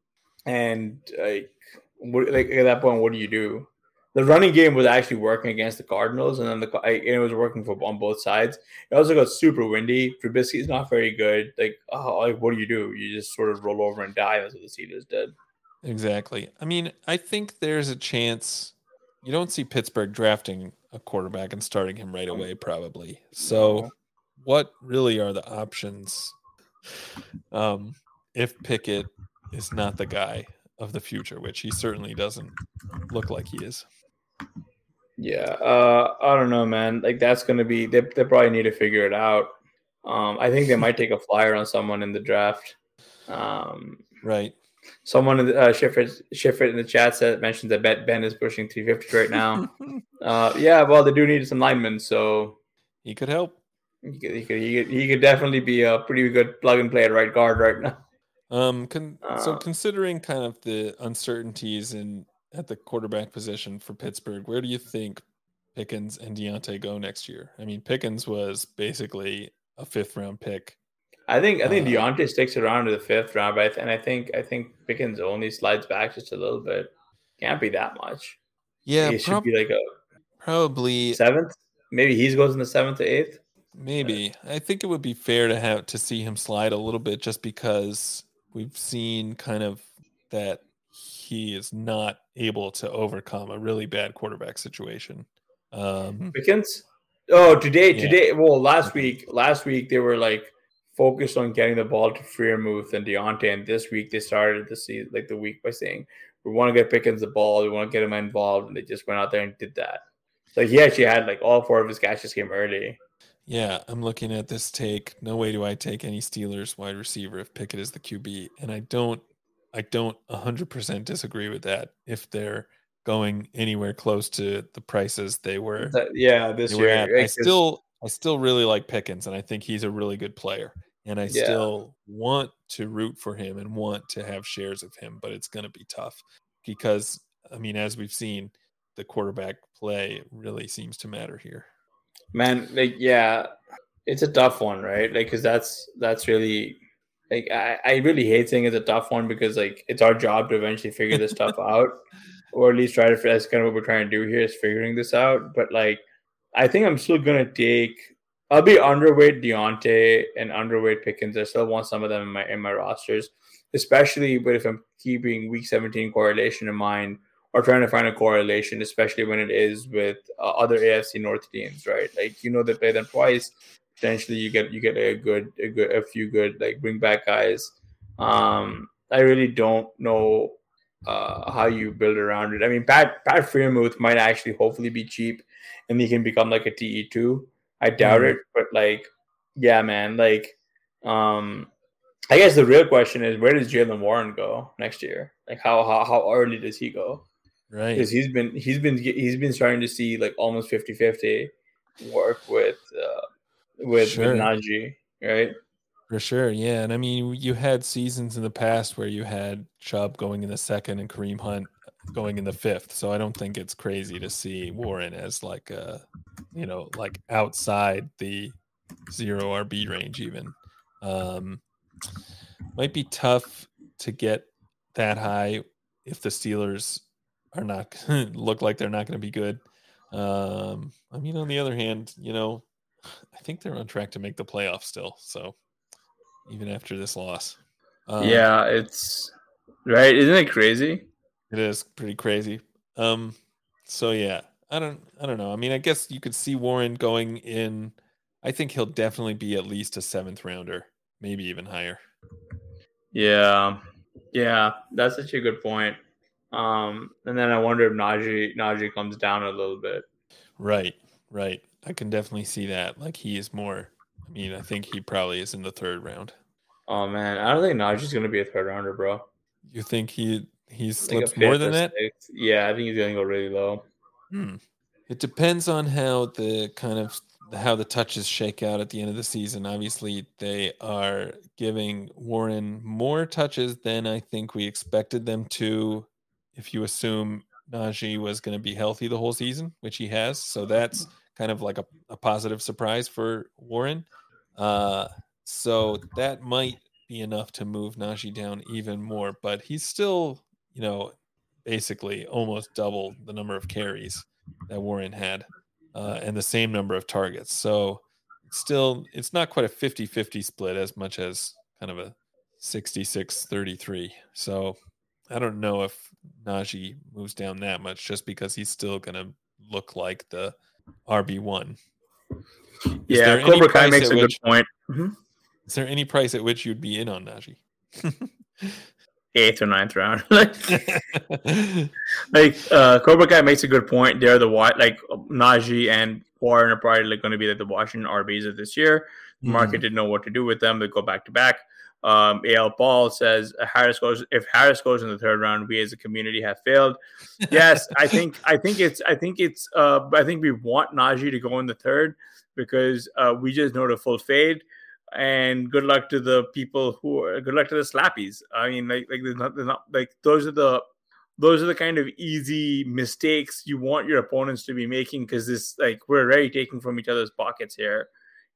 and like, what, like at that point, what do you do? The running game was actually working against the Cardinals, and then the I- and it was working for on both sides. It also got super windy. Trubisky is not very good. Like, oh, like what do you do? You just sort of roll over and die. That's what the Steelers did. Exactly. I mean, I think there's a chance you don't see Pittsburgh drafting a quarterback and starting him right away, probably. So, what really are the options um, if Pickett is not the guy of the future, which he certainly doesn't look like he is? Yeah, uh, I don't know, man. Like that's gonna be they, they probably need to figure it out. Um, I think they might take a flyer on someone in the draft. Um, Right. Someone in the uh, Shifford Shifford in the chat said mentioned that Bet Ben is pushing 350 right now. uh, yeah, well, they do need some linemen, so he could help. he could, he could he could he could definitely be a pretty good plug and play at right guard right now. Um, con- so Uh, considering kind of the uncertainties in at the quarterback position for Pittsburgh, where do you think Pickens and Diontae go next year? I mean, Pickens was basically a fifth round pick. I think I think Uh, Diontae sticks around to the fifth round, but I th- and I think I think Pickens only slides back just a little bit. Can't be that much. Yeah, he should be like a probably seventh. Maybe he goes in the seventh to eighth. Maybe. I think it would be fair to have to see him slide a little bit just because we've seen kind of that he is not able to overcome a really bad quarterback situation. Um, Pickens. Oh, today, Yeah. today. Well, last week, last week they were like focused on getting the ball to Freiermuth and Diontae, and this week they started to see like the week by saying we want to get Pickens the ball, we want to get him involved, and they just went out there and did that. Like he actually had like all four of his catches came early. yeah, I'm looking at this take. No way do I take any Steelers wide receiver if Pickett is the QB, and I don't, I don't 100% disagree with that. If they're going anywhere close to the prices they were, That- yeah, this year. I still I still really like Pickens and I think he's a really good player. And I Yeah. still want to root for him and want to have shares of him, but it's gonna be tough because I mean, as we've seen, the quarterback play really seems to matter here. man like yeah it's a tough one right like because that's that's really like I, I really hate saying it's a tough one because like it's our job to eventually figure this stuff out or at least try to that's kind of what we're trying to do here is figuring this out but like i think i'm still gonna take i'll be underweight Diontae and underweight pickens i still want some of them in my in my rosters especially but if i'm keeping week 17 correlation in mind or trying to find a correlation, especially when it is with uh, other AFC North teams, right? Like you know they play them twice. Potentially, you get you get a good a good a few good like bring back guys. Um, I really don't know uh, how you build around it. I mean, Pat Pat Freiermuth might actually hopefully be cheap, and he can become like a TE two. I doubt Mhm. it, but like, yeah, man, like, um, I guess the real question is where does Jaylen Warren go next year? Like, how how how early does he go? Right. because he's been he's been he's been starting to see like almost 50-50 work with uh with, Sure. with Najee, right? For sure, yeah. And I mean, you had seasons in the past where you had Chubb going in the second and Kareem Hunt going in the fifth. So I don't think it's crazy to see Warren as like a, you know, like outside the zero RB range even. Um, might be tough to get that high if the Steelers are not look like they're not going to be good. Um, I mean, on the other hand, you know, I think they're on track to make the playoffs still. So even after this loss, um, yeah, it's right. Isn't it crazy? It is pretty crazy. Um, so yeah, I don't, I don't know. I mean, I guess you could see Warren going in. I think he'll definitely be at least a seventh rounder, maybe even higher. Yeah, yeah, that's such a good point. Um, and then I wonder if Najee Najee comes down a little bit. Right, right. I can definitely see that. Like he is more. I mean, I think he probably is in the third round. Oh man, I don't think Najee's gonna be a third rounder, bro. You think he he I think a slips more than that? sixth. Yeah, I think he's gonna go really low. Hmm. It depends on how the kind of how the touches shake out at the end of the season. Obviously, they are giving Warren more touches than I think we expected them to. If you assume Najee was going to be healthy the whole season, which he has, so that's kind of like a, a positive surprise for Warren. Uh, so that might be enough to move Najee down even more, but he's still, you know, basically almost double the number of carries that Warren had uh, and the same number of targets. So still, it's not quite a 50 50 split as much as kind of a 66 33. So I don't know if Najee moves down that much just because he's still going to look like the RB1. Is Yeah, Cobra Kai makes a good which- point. Is there any price at which you'd be in on Najee? Eighth or ninth round. like like uh Cobra Kai makes a good point. They're the what like Najee and Warren are probably like going to be like the Washington RBs of this year. The market didn't know what to do with them. They go back to back. Um, Al Paul says Harris goes. If Harris goes in the third round, we as a community have failed. Yes, I think. I think it's. I think it's. Uh, I think we want Najee to go in the third because uh, we just know the full fade. And good luck to the people who are good luck to the slappies. I mean, like like there's not, there's not like those are the those are the kind of easy mistakes you want your opponents to be making because this like we're already taking from each other's pockets here,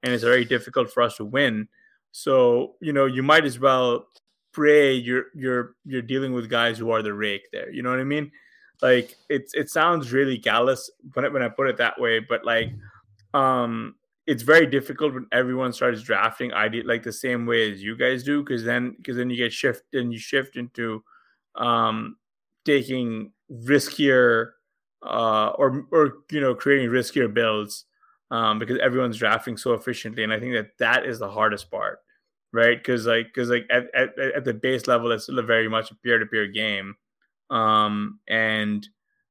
and it's very difficult for us to win. So you know you might as well pray you're you're you're dealing with guys who are the rake there. You know what I mean? Like it's it sounds really callous when when I put it that way, but like um it's very difficult when everyone starts drafting ID like the same way as you guys do because then because then you get shift and you shift into um taking riskier uh or or you know creating riskier builds um because everyone's drafting so efficiently and I think that that is the hardest part right? Because like because like at, at, at the base level it's still a very much a peer-to-peer game um and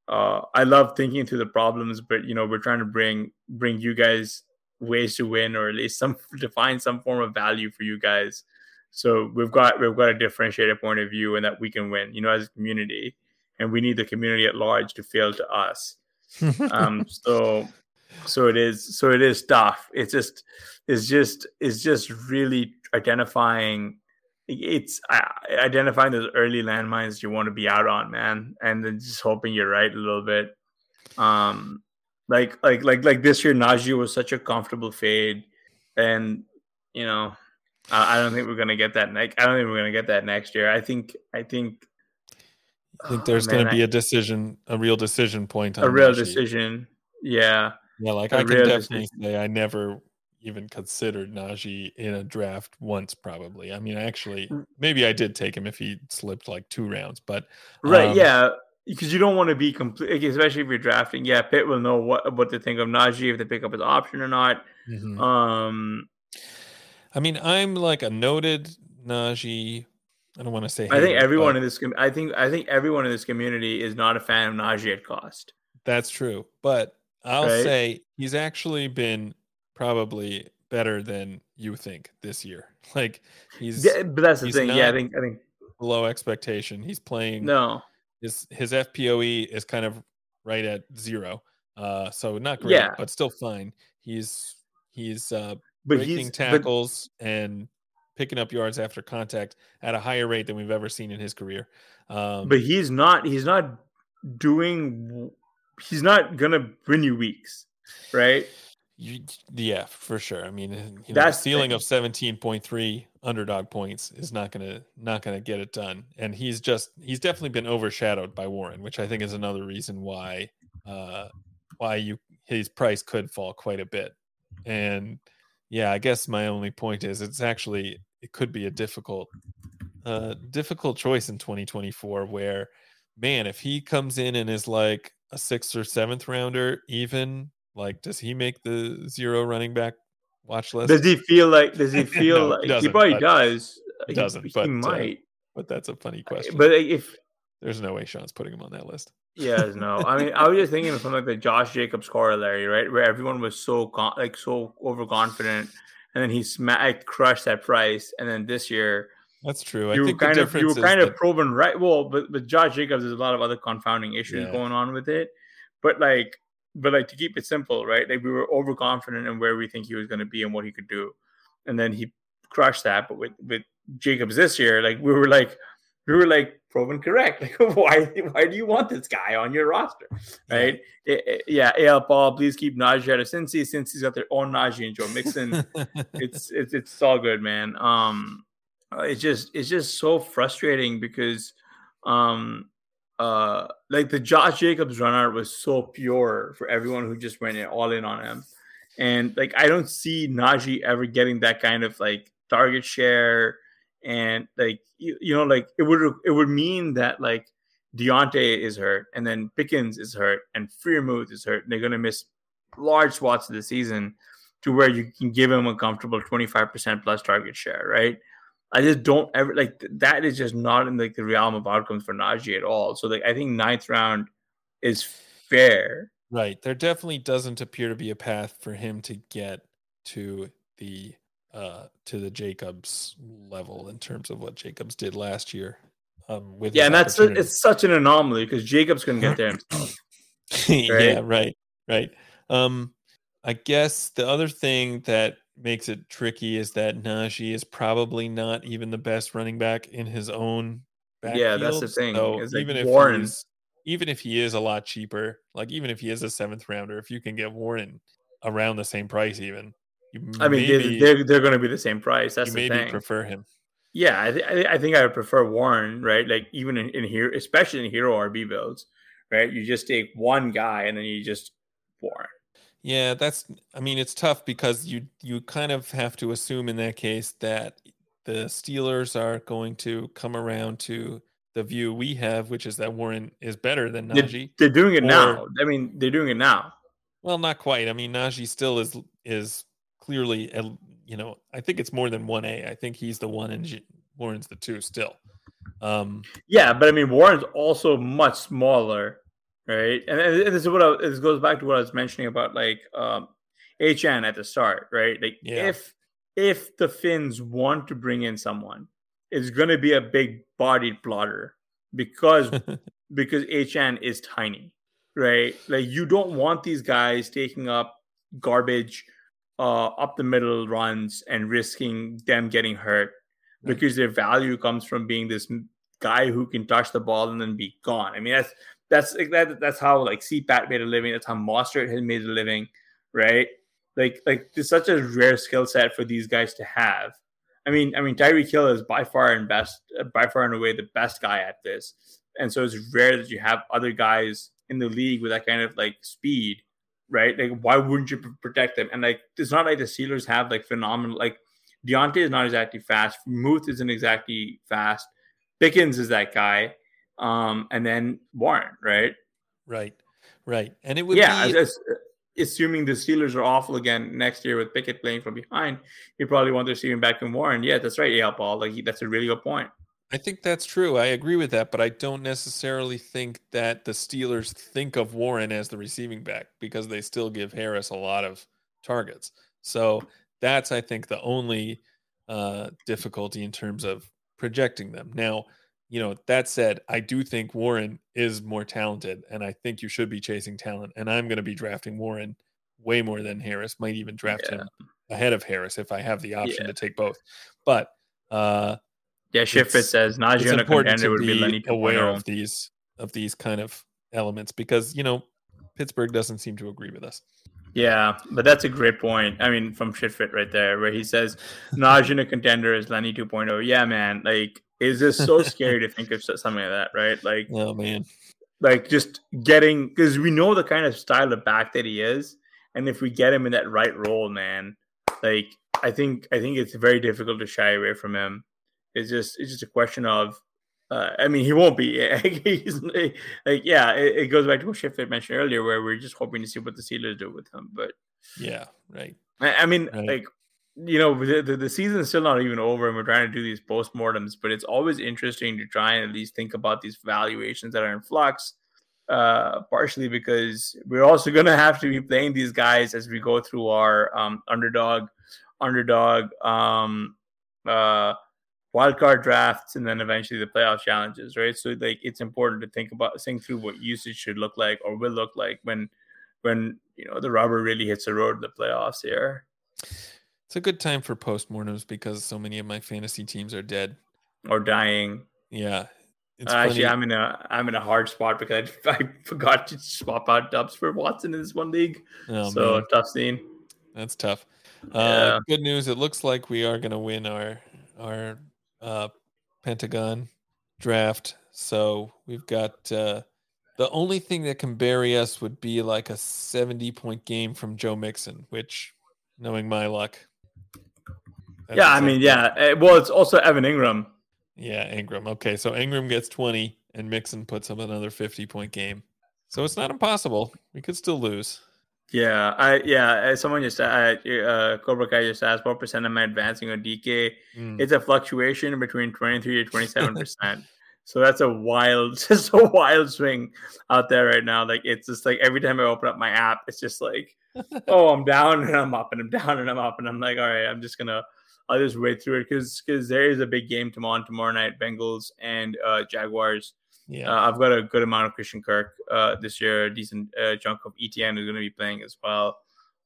uh I love thinking through the problems but you know we're trying to bring bring you guys ways to win or at least some to find some form of value for you guys. So we've got we've got a differentiated point of view and that we can win you know as a community. And we need the community at large to fail to us. Um so so it is so it is tough. It's just it's just it's just really identifying it's uh, identifying those early landmines you want to be out on man and then just hoping you're right a little bit. Um like like like like this year, Najee was such a comfortable fade, and you know, I, I don't think we're gonna get that. Next, I don't think we're gonna get that next year. I think I think I think there's oh, going to be a decision, a real decision point. a real decision. Yeah. Yeah, like I can definitely decision. say I never even considered Najee in a draft once. Probably. I mean, actually, mm. maybe I did take him if he slipped like two rounds, but right. Um, yeah because you don't want to be complete, especially if you're drafting. Yeah, Pitt will know what what to think of Najee if they pick up his option or not. Mm-hmm. Um, I mean, I'm like a noted Najee. I don't want to say. I think everyone in this. I think I think everyone in this community is not a fan of Najee at cost. That's true, but I'll right? say he's actually been probably better than you think this year. Like he's. Yeah, but that's the thing. Yeah, I think I think below expectation. He's playing. No his his FPOE is kind of right at zero. Uh, so not great, yeah. but still fine. He's he's uh, but breaking he's, tackles but, and picking up yards after contact at a higher rate than we've ever seen in his career. Um, but he's not he's not doing he's not gonna win you weeks, right? You, yeah, for sure. I mean, you know, that ceiling of seventeen point three underdog points is not gonna not gonna get it done. And he's just he's definitely been overshadowed by Warren, which I think is another reason why uh why you his price could fall quite a bit. And yeah, I guess my only point is it's actually it could be a difficult uh difficult choice in 2024 where man, if he comes in and is like a sixth or seventh rounder, even like, does he make the zero running back watch list? Does he feel like? Does he feel no, like he, he probably does? He doesn't. He, but, he uh, might. Uh, but that's a funny question. But if there's no way Sean's putting him on that list. Yeah, no. I mean, I was just thinking of something like the Josh Jacobs corollary, right? Where everyone was so con- like so overconfident, and then he smacked crushed that price, and then this year. That's true. I you think kind of you were kind of that... proven right. Well, but but Josh Jacobs, there's a lot of other confounding issues yeah. going on with it. But like but like to keep it simple, right? Like we were overconfident in where we think he was going to be and what he could do, and then he crushed that. But with with Jacobs this year, like we were like we were like proven correct. Like why why do you want this guy on your roster, right? Yeah, it, it, yeah AL Paul, please keep Najee out of Cincy since he's got their own Najee and Joe Mixon. it's it's it's all good, man. Um, it's just it's just so frustrating because um uh like the Josh Jacobs run art was so pure for everyone who just went all in on him. And like I don't see Najee ever getting that kind of like target share and like you, you know like it would it would mean that like Diontae is hurt and then Pickens is hurt and Freiermuth is hurt. And they're gonna miss large swaths of the season to where you can give him a comfortable 25% plus target share, right? I just don't ever like that is just not in like the realm of outcomes for Najee at all. So like I think ninth round is fair. Right. There definitely doesn't appear to be a path for him to get to the uh to the Jacobs level in terms of what Jacobs did last year. Um with Yeah, and that's it's such an anomaly because Jacobs couldn't get there himself. right? yeah, right, right. Um I guess the other thing that makes it tricky is that Najee is probably not even the best running back in his own backfield. Yeah, that's the thing. So like even if Warren- he's, even if he is a lot cheaper, like even if he is a seventh rounder, if you can get Warren around the same price, even you I mean, maybe, they, they're they're going to be the same price. That's the maybe thing. prefer him. Yeah, I, th- I I think I would prefer Warren, right? Like even in, in here, especially in hero RB builds, right? You just take one guy and then you just Warren. Yeah, that's I mean it's tough because you you kind of have to assume in that case that the Steelers are going to come around to the view we have, which is that Warren is better than Najee. they're doing it Or- now. I mean, they're doing it now. Well, not quite. I mean, Najee still is is clearly a, you know, I think it's more than 1A. I think he's the one and G- Warren's the two still. Um Yeah, but I mean, Warren's also much smaller, right? And, and this is what I, this goes back to what I was mentioning about like um, HN at the start, right? Like Yeah. if if the Fins want to bring in someone, it's going to be a big bodied plotter because because HN is tiny, right? Like you don't want these guys taking up garbage uh up the middle runs and risking them getting hurt because their value comes from being this guy who can touch the ball and then be gone. I mean that's that's that that's how like CPAT made a living, that's how Mostert had made a living, right? Like like it's such a rare skill set for these guys to have. I mean, I mean, Tyreek Hill is by far and best, by far and away the best guy at this, and so it's rare that you have other guys in the league with that kind of like speed, right? Like, why wouldn't you protect them? And like, it's not like the Steelers have like phenomenal. Like, Diontae is not exactly fast. Muth isn't exactly fast. Pickens is that guy, um, and then Warren, right? right. Right. And it would yeah, be as- as- assuming the Steelers are awful again next year with Pickett playing from behind, you probably want to receiving back in Warren. Yeah, that's right, yeah, Paul. Like he, that's a really good point. I think that's true. I agree with that, but I don't necessarily think that the Steelers think of Warren as the receiving back because they still give Harris a lot of targets. So that's, I think, the only uh, difficulty in terms of projecting them. Now, you know, that said, I do think Warren is more talented, and I think you should be chasing talent. And I'm going to be drafting Warren way more than Harris. Might even draft Yeah. him ahead of Harris if I have the option Yeah. to take both. But uh, Yeah, Shifit It's- says Najee on a contender would be be Lenny aware of these of these kind of elements because you know Pittsburgh doesn't seem to agree with us. Yeah, but that's a great point. I mean, from Shitfit right there, where he says Najee in a contender is Lenny 2.0. Yeah, man. Like, it's just so scary to think of something like that, right? Like, Oh man, like just getting because we know the kind of style of back that he is, and if we get him in that right role, man, like I think I think it's very difficult to shy away from him. It's just it's just a question of, uh, I mean, he won't be. Like, yeah, it, it goes back to what Shifted mentioned earlier, where we're just hoping to see what the Steelers do with him. But yeah, right. I, I mean, Right. like you know, the, the the season's still not even over, and we're trying to do these postmortems. But it's always interesting to try and at least think about these valuations that are in flux. Uh, partially because we're also going to have to be playing these guys as we go through our um, underdog, underdog, um, uh, wild card drafts, and then eventually the playoff challenges, right? So like, it's important to think about think through what usage should look like or will look like when when you know the rubber really hits the road in the playoffs here. It's a good time for postmortems because so many of my fantasy teams are dead. or dying. Yeah, it's Uh, actually. I'm in a I'm in a hard spot because I, I forgot to swap out Doubs for Watson in this one league. Oh, so man, tough scene. that's tough. Yeah. Uh, good news. It looks like we are going to win our our uh, Pentagon draft. So we've got uh, the only thing that can bury us would be like a 70 point game from Joe Mixon, which, knowing my luck. That's yeah, I mean, yeah. uh, Well, it's also Evan Engram. Yeah, Engram. Okay, so Engram gets 20 and Mixon puts up another 50 point game. So it's not impossible. We could still lose. Yeah, I yeah. Someone just uh, uh, Cobra Kai just asked what percent am I advancing on DK? Mm. It's a fluctuation between twenty three to twenty seven percent. So that's a wild, just a wild swing out there right now. Like it's just like every time I open up my app, it's just like, oh, I'm down and I'm up and I'm down and I'm up and I'm like, all right, I'm just gonna, I'll just wait through it because because there is a big game tomorrow tomorrow night, Bengals and uh, Jaguars. yeah. Uh, I've got a good amount of Christian Kirk uh, this year, a decent uh, chunk of ETN is going to be playing as well.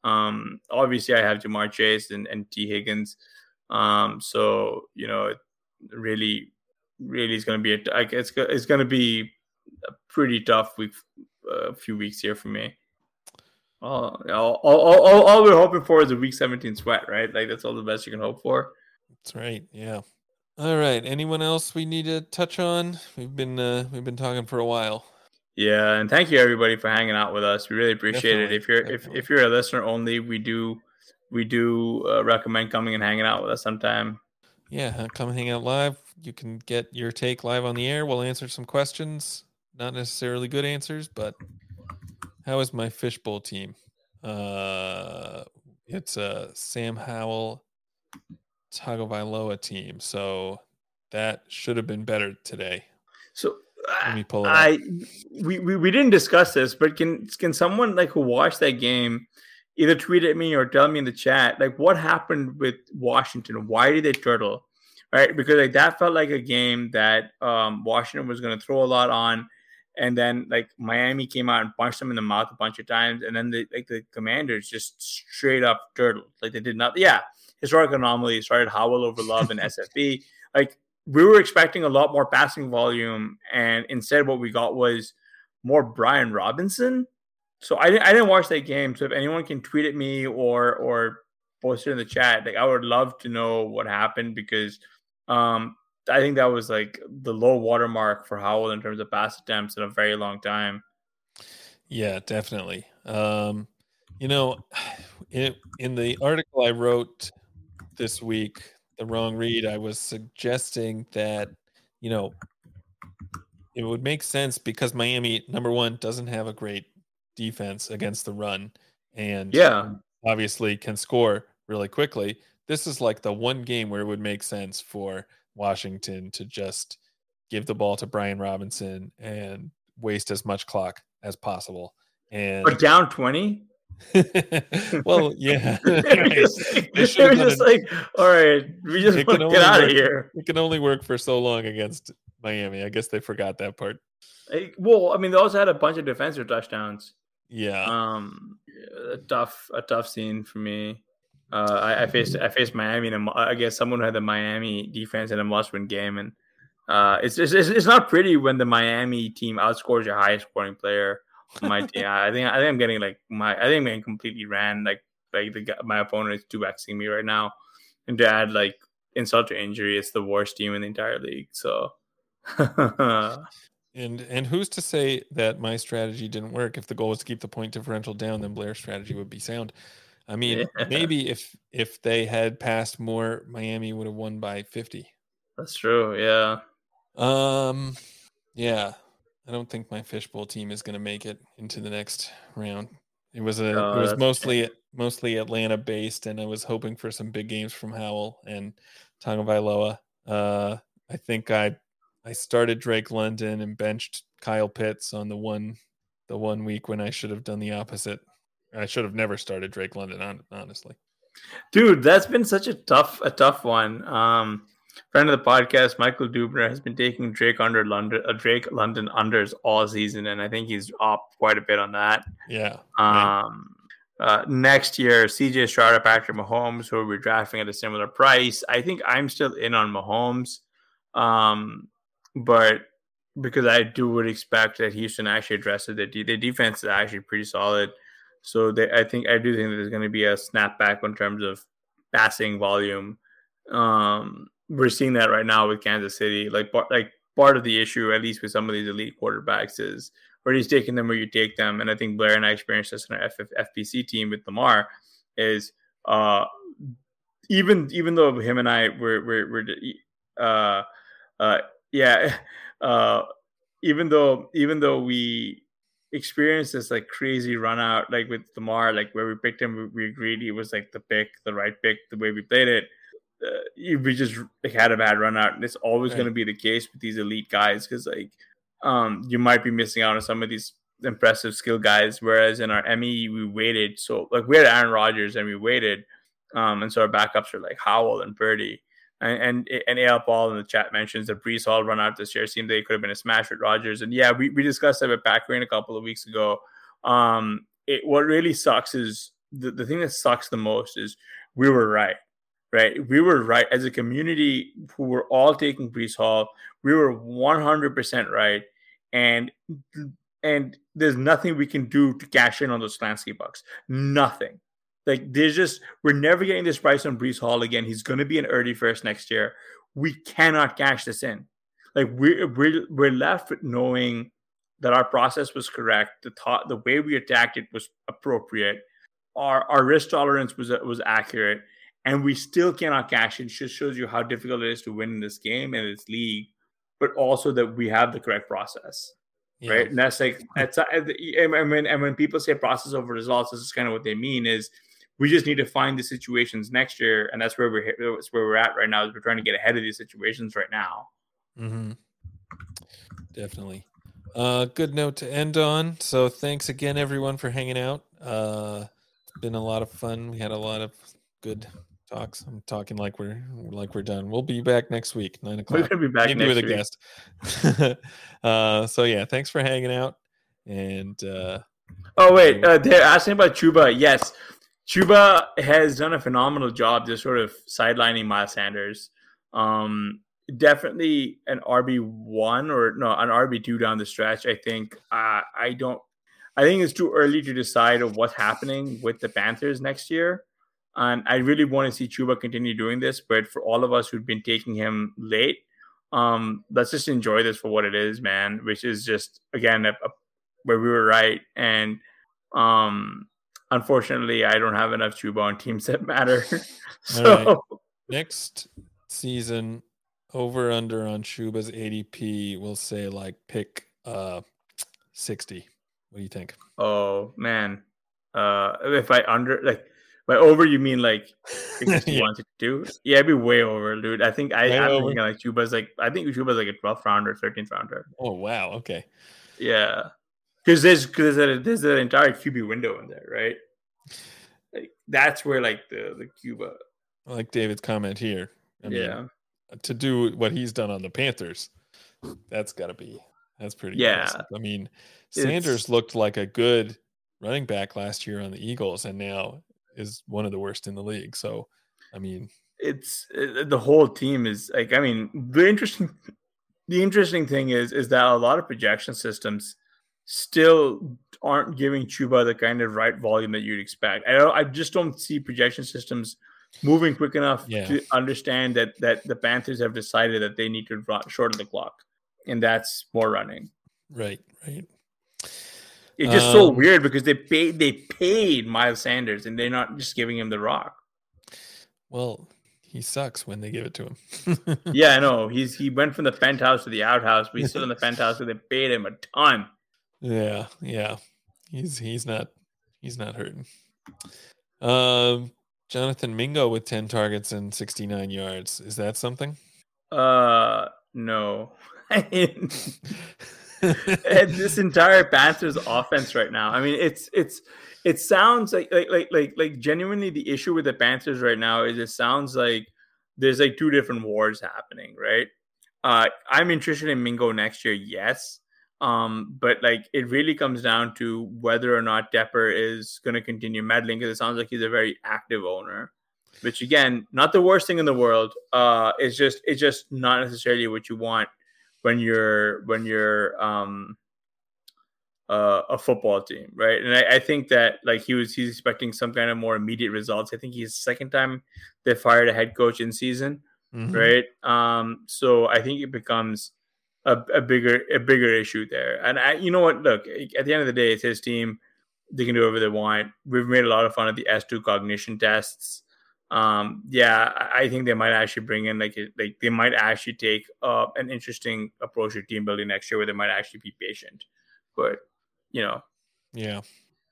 Um, obviously, I have Ja'Marr Chase and, and Tee Higgins. Um, so you know, really, really is going to be a, it's it's going to be a pretty tough week, a uh, few weeks here for me. All, all, all, all we're hoping for is a week 17 sweat, right? Like that's all the best you can hope for. That's right. Yeah. All right. Anyone else we need to touch on? We've been uh, we've been talking for a while. Yeah, and thank you everybody for hanging out with us. We really appreciate definitely, it. If you're if, if you're a listener only, we do we do uh, recommend coming and hanging out with us sometime. Yeah, come hang out live. You can get your take live on the air. We'll answer some questions. Not necessarily good answers, but how is my fishbowl team? Uh, it's a Sam Howell, Tagovailoa team. So that should have been better today. So let me pull it I up. we, we we didn't discuss this, but can can someone like who watched that game either tweet at me or tell me in the chat like what happened with Washington? Why did they turtle? Right, because like that felt like a game that um, Washington was going to throw a lot on, and then like Miami came out and punched them in the mouth a bunch of times, and then the like the Commanders just straight up turtled. Like they did not. Yeah, historic anomaly started Howell over Love and SFB. Like we were expecting a lot more passing volume, and instead, what we got was more Brian Robinson. So I didn't, I didn't watch that game. So if anyone can tweet at me or or post it in the chat, like I would love to know what happened because um, I think that was like the low watermark for Howell in terms of pass attempts in a very long time. Yeah, definitely. Um, you know, in, in the article I wrote this week, the wrong read. I was suggesting that, you know, it would make sense because Miami, number one, doesn't have a great defense against the run and yeah, obviously can score really quickly. This is like the one game where it would make sense for Washington to just give the ball to Brian Robinson and waste as much clock as possible. And but down 20? well, yeah. they're just, like, they are just like, all right, we just want to get out work, of here. It can only work for so long against Miami. I guess they forgot that part. Well, I mean, they also had a bunch of defensive touchdowns. Yeah. Um, a tough, a tough scene for me. Uh, I, I faced, I faced Miami, and I guess someone who had the Miami defense in a must-win game, and uh, it's, it's it's not pretty when the Miami team outscores your highest scoring player my team. I think I think I'm getting like my I think I'm getting completely ran. Like like the my opponent is two xing me right now, and to add like insult to injury, it's the worst team in the entire league. So. and and who's to say that my strategy didn't work? If the goal was to keep the point differential down, then Blair's strategy would be sound. I mean, yeah. maybe if if they had passed more, Miami would have won by fifty. That's true. Yeah. Um. Yeah. I don't think my fishbowl team is going to make it into the next round. It was a oh, it was mostly mostly Atlanta based, and I was hoping for some big games from Howell and Tagovailoa. Uh, I think I I started Drake London and benched Kyle Pitts on the one the one week when I should have done the opposite. I should have never started Drake London, honestly. Dude, that's been such a tough a tough one. Um, friend of the podcast, Michael Dubner, has been taking Drake under London, uh, Drake London unders all season, and I think he's up quite a bit on that. Yeah. Um. Uh, next year, CJ Stroud, Patrick Mahomes, who we're drafting at a similar price. I think I'm still in on Mahomes, um, but because I do would expect that Houston actually addresses the de- the defense is actually pretty solid. So they, I think I do think there's going to be a snapback in terms of passing volume. Um, we're seeing that right now with Kansas City. Like like part of the issue, at least with some of these elite quarterbacks, is where he's taking them where you take them. And I think Blair and I experienced this in our FPC team with Lamar. Is uh, even even though him and I were were, were uh, uh, yeah, uh, even though even though we experienced this like crazy run out like with Lamar, like where we picked him, we, agreed he was like the pick, the right pick, the way we played it uh, we just like, had a bad run out. And it's always right. going to be the case with these elite guys because like um, you might be missing out on some of these impressive skill guys. Whereas in our ME, we waited. So like we had Aaron Rodgers and we waited. Um, and so our backups are like Howell and Purdy. And and, and AL Paul in the chat mentions that Breece Hall run out this year seemed they could have been a smash with Rodgers. And yeah, we, we discussed that with Packering a couple of weeks ago. Um, it what really sucks is the, the thing that sucks the most is we were right right? We were right as a community who were all taking Breece Hall. We were 100% right. And and there's nothing we can do to cash in on those Sklansky bucks. Nothing. Like there's just we're never getting this price on Breece Hall again. He's going to be an early first next year. We cannot cash this in. Like we're we're, we're left with knowing that our process was correct. The thought, the way we attacked it was appropriate. Our our risk tolerance was was accurate and we still cannot cash. It just shows you how difficult it is to win in this game and this league, but also that we have the correct process. Yeah. Right. And that's like that's and when and when people say process over results, this is kind of what they mean is we just need to find the situations next year, and that's where we're that's where we're at right now. Is we're trying to get ahead of these situations right now. Mm-hmm. Definitely. Uh, good note to end on. So thanks again, everyone, for hanging out. Uh, it's been a lot of fun. We had a lot of good talks. I'm talking like we're like we're done. We'll be back next week, nine o'clock. We're gonna be back Maybe with week. a guest. uh, so yeah, thanks for hanging out. And uh, oh wait, uh, they're asking about Chuba. Yes, Chuba has done a phenomenal job just sort of sidelining Miles Sanders. Um, definitely an RB one or no, an RB two down the stretch. I think. Uh, I don't. I think it's too early to decide of what's happening with the Panthers next year. And I really want to see Chuba continue doing this. But for all of us who've been taking him late, um, let's just enjoy this for what it is, man. Which is just again a, a, where we were right. And um, unfortunately, I don't have enough Chuba on teams that matter. so right. next season, over under on Chuba's ADP, we'll say like pick uh 60. What do you think? Oh man. Uh if I under like by over, you mean like yeah. wanted to do? Yeah, it'd be way over, dude. I think I, I'm thinking like Chuba's like I think Chuba's like a 12th rounder, 13th rounder. Oh wow, okay. Yeah, because there's because there's, there's an entire QB window in there, right? Like that's where like the the Chuba. like David's comment here. I yeah. Mean, to do what he's done on the Panthers, that's got to be that's pretty. Yeah. Impressive. I mean, Sanders it's... looked like a good running back last year on the Eagles, and now is one of the worst in the league. So, I mean, it's it, the whole team is like. I mean, the interesting, the interesting thing is is that a lot of projection systems still aren't giving Chuba the kind of right volume that you'd expect. I don't, I just don't see projection systems moving quick enough yeah. to understand that that the Panthers have decided that they need to run, shorten the clock, and that's more running. Right, right. It's just um, so weird because they paid they paid Miles Sanders and they're not just giving him the rock. Well, he sucks when they give it to him. yeah, I know. He's he went from the penthouse to the outhouse, but he's still in the penthouse, so they paid him a ton. Yeah, yeah. He's he's not he's not hurting. Um Jonathan Mingo with 10 targets and 69 yards. Is that something? Uh no. this entire Panthers offense right now. I mean, it's it's it sounds like like like like like genuinely the issue with the Panthers right now is it sounds like there's like two different wars happening, right? Uh, I'm interested in Mingo next year, yes. Um, but like it really comes down to whether or not Tepper is going to continue meddling because it sounds like he's a very active owner, which again, not the worst thing in the world. Uh, it's just it's just not necessarily what you want when you're when you're um uh, a football team, right? And I, I, think that like he was he's expecting some kind of more immediate results. I think he's second time they fired a head coach in season, mm-hmm. right? Um, so I think it becomes a, a, bigger a bigger issue there. And I, you know what? Look, at the end of the day, it's his team. They can do whatever they want. We've made a lot of fun of the S two cognition tests um yeah i think they might actually bring in like like they might actually take uh, an interesting approach to team building next year where they might actually be patient but you know yeah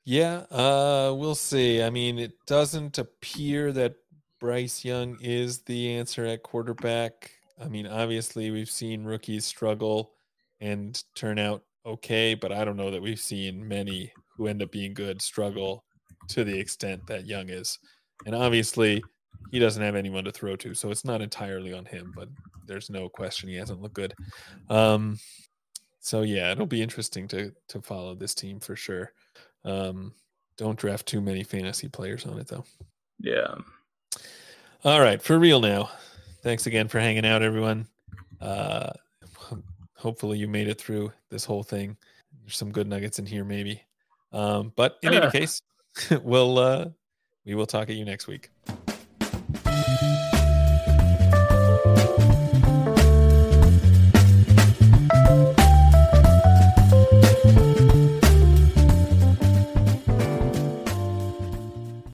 yeah uh we'll see i mean it doesn't appear that bryce young is the answer at quarterback i mean obviously we've seen rookies struggle and turn out okay but i don't know that we've seen many who end up being good struggle to the extent that young is and obviously, he doesn't have anyone to throw to, so it's not entirely on him. But there's no question he hasn't looked good. Um, so yeah, it'll be interesting to to follow this team for sure. Um, Don't draft too many fantasy players on it though. Yeah. All right, for real now. Thanks again for hanging out, everyone. Uh, hopefully you made it through this whole thing. There's some good nuggets in here, maybe. Um, but in any case, we'll uh, we will talk at you next week.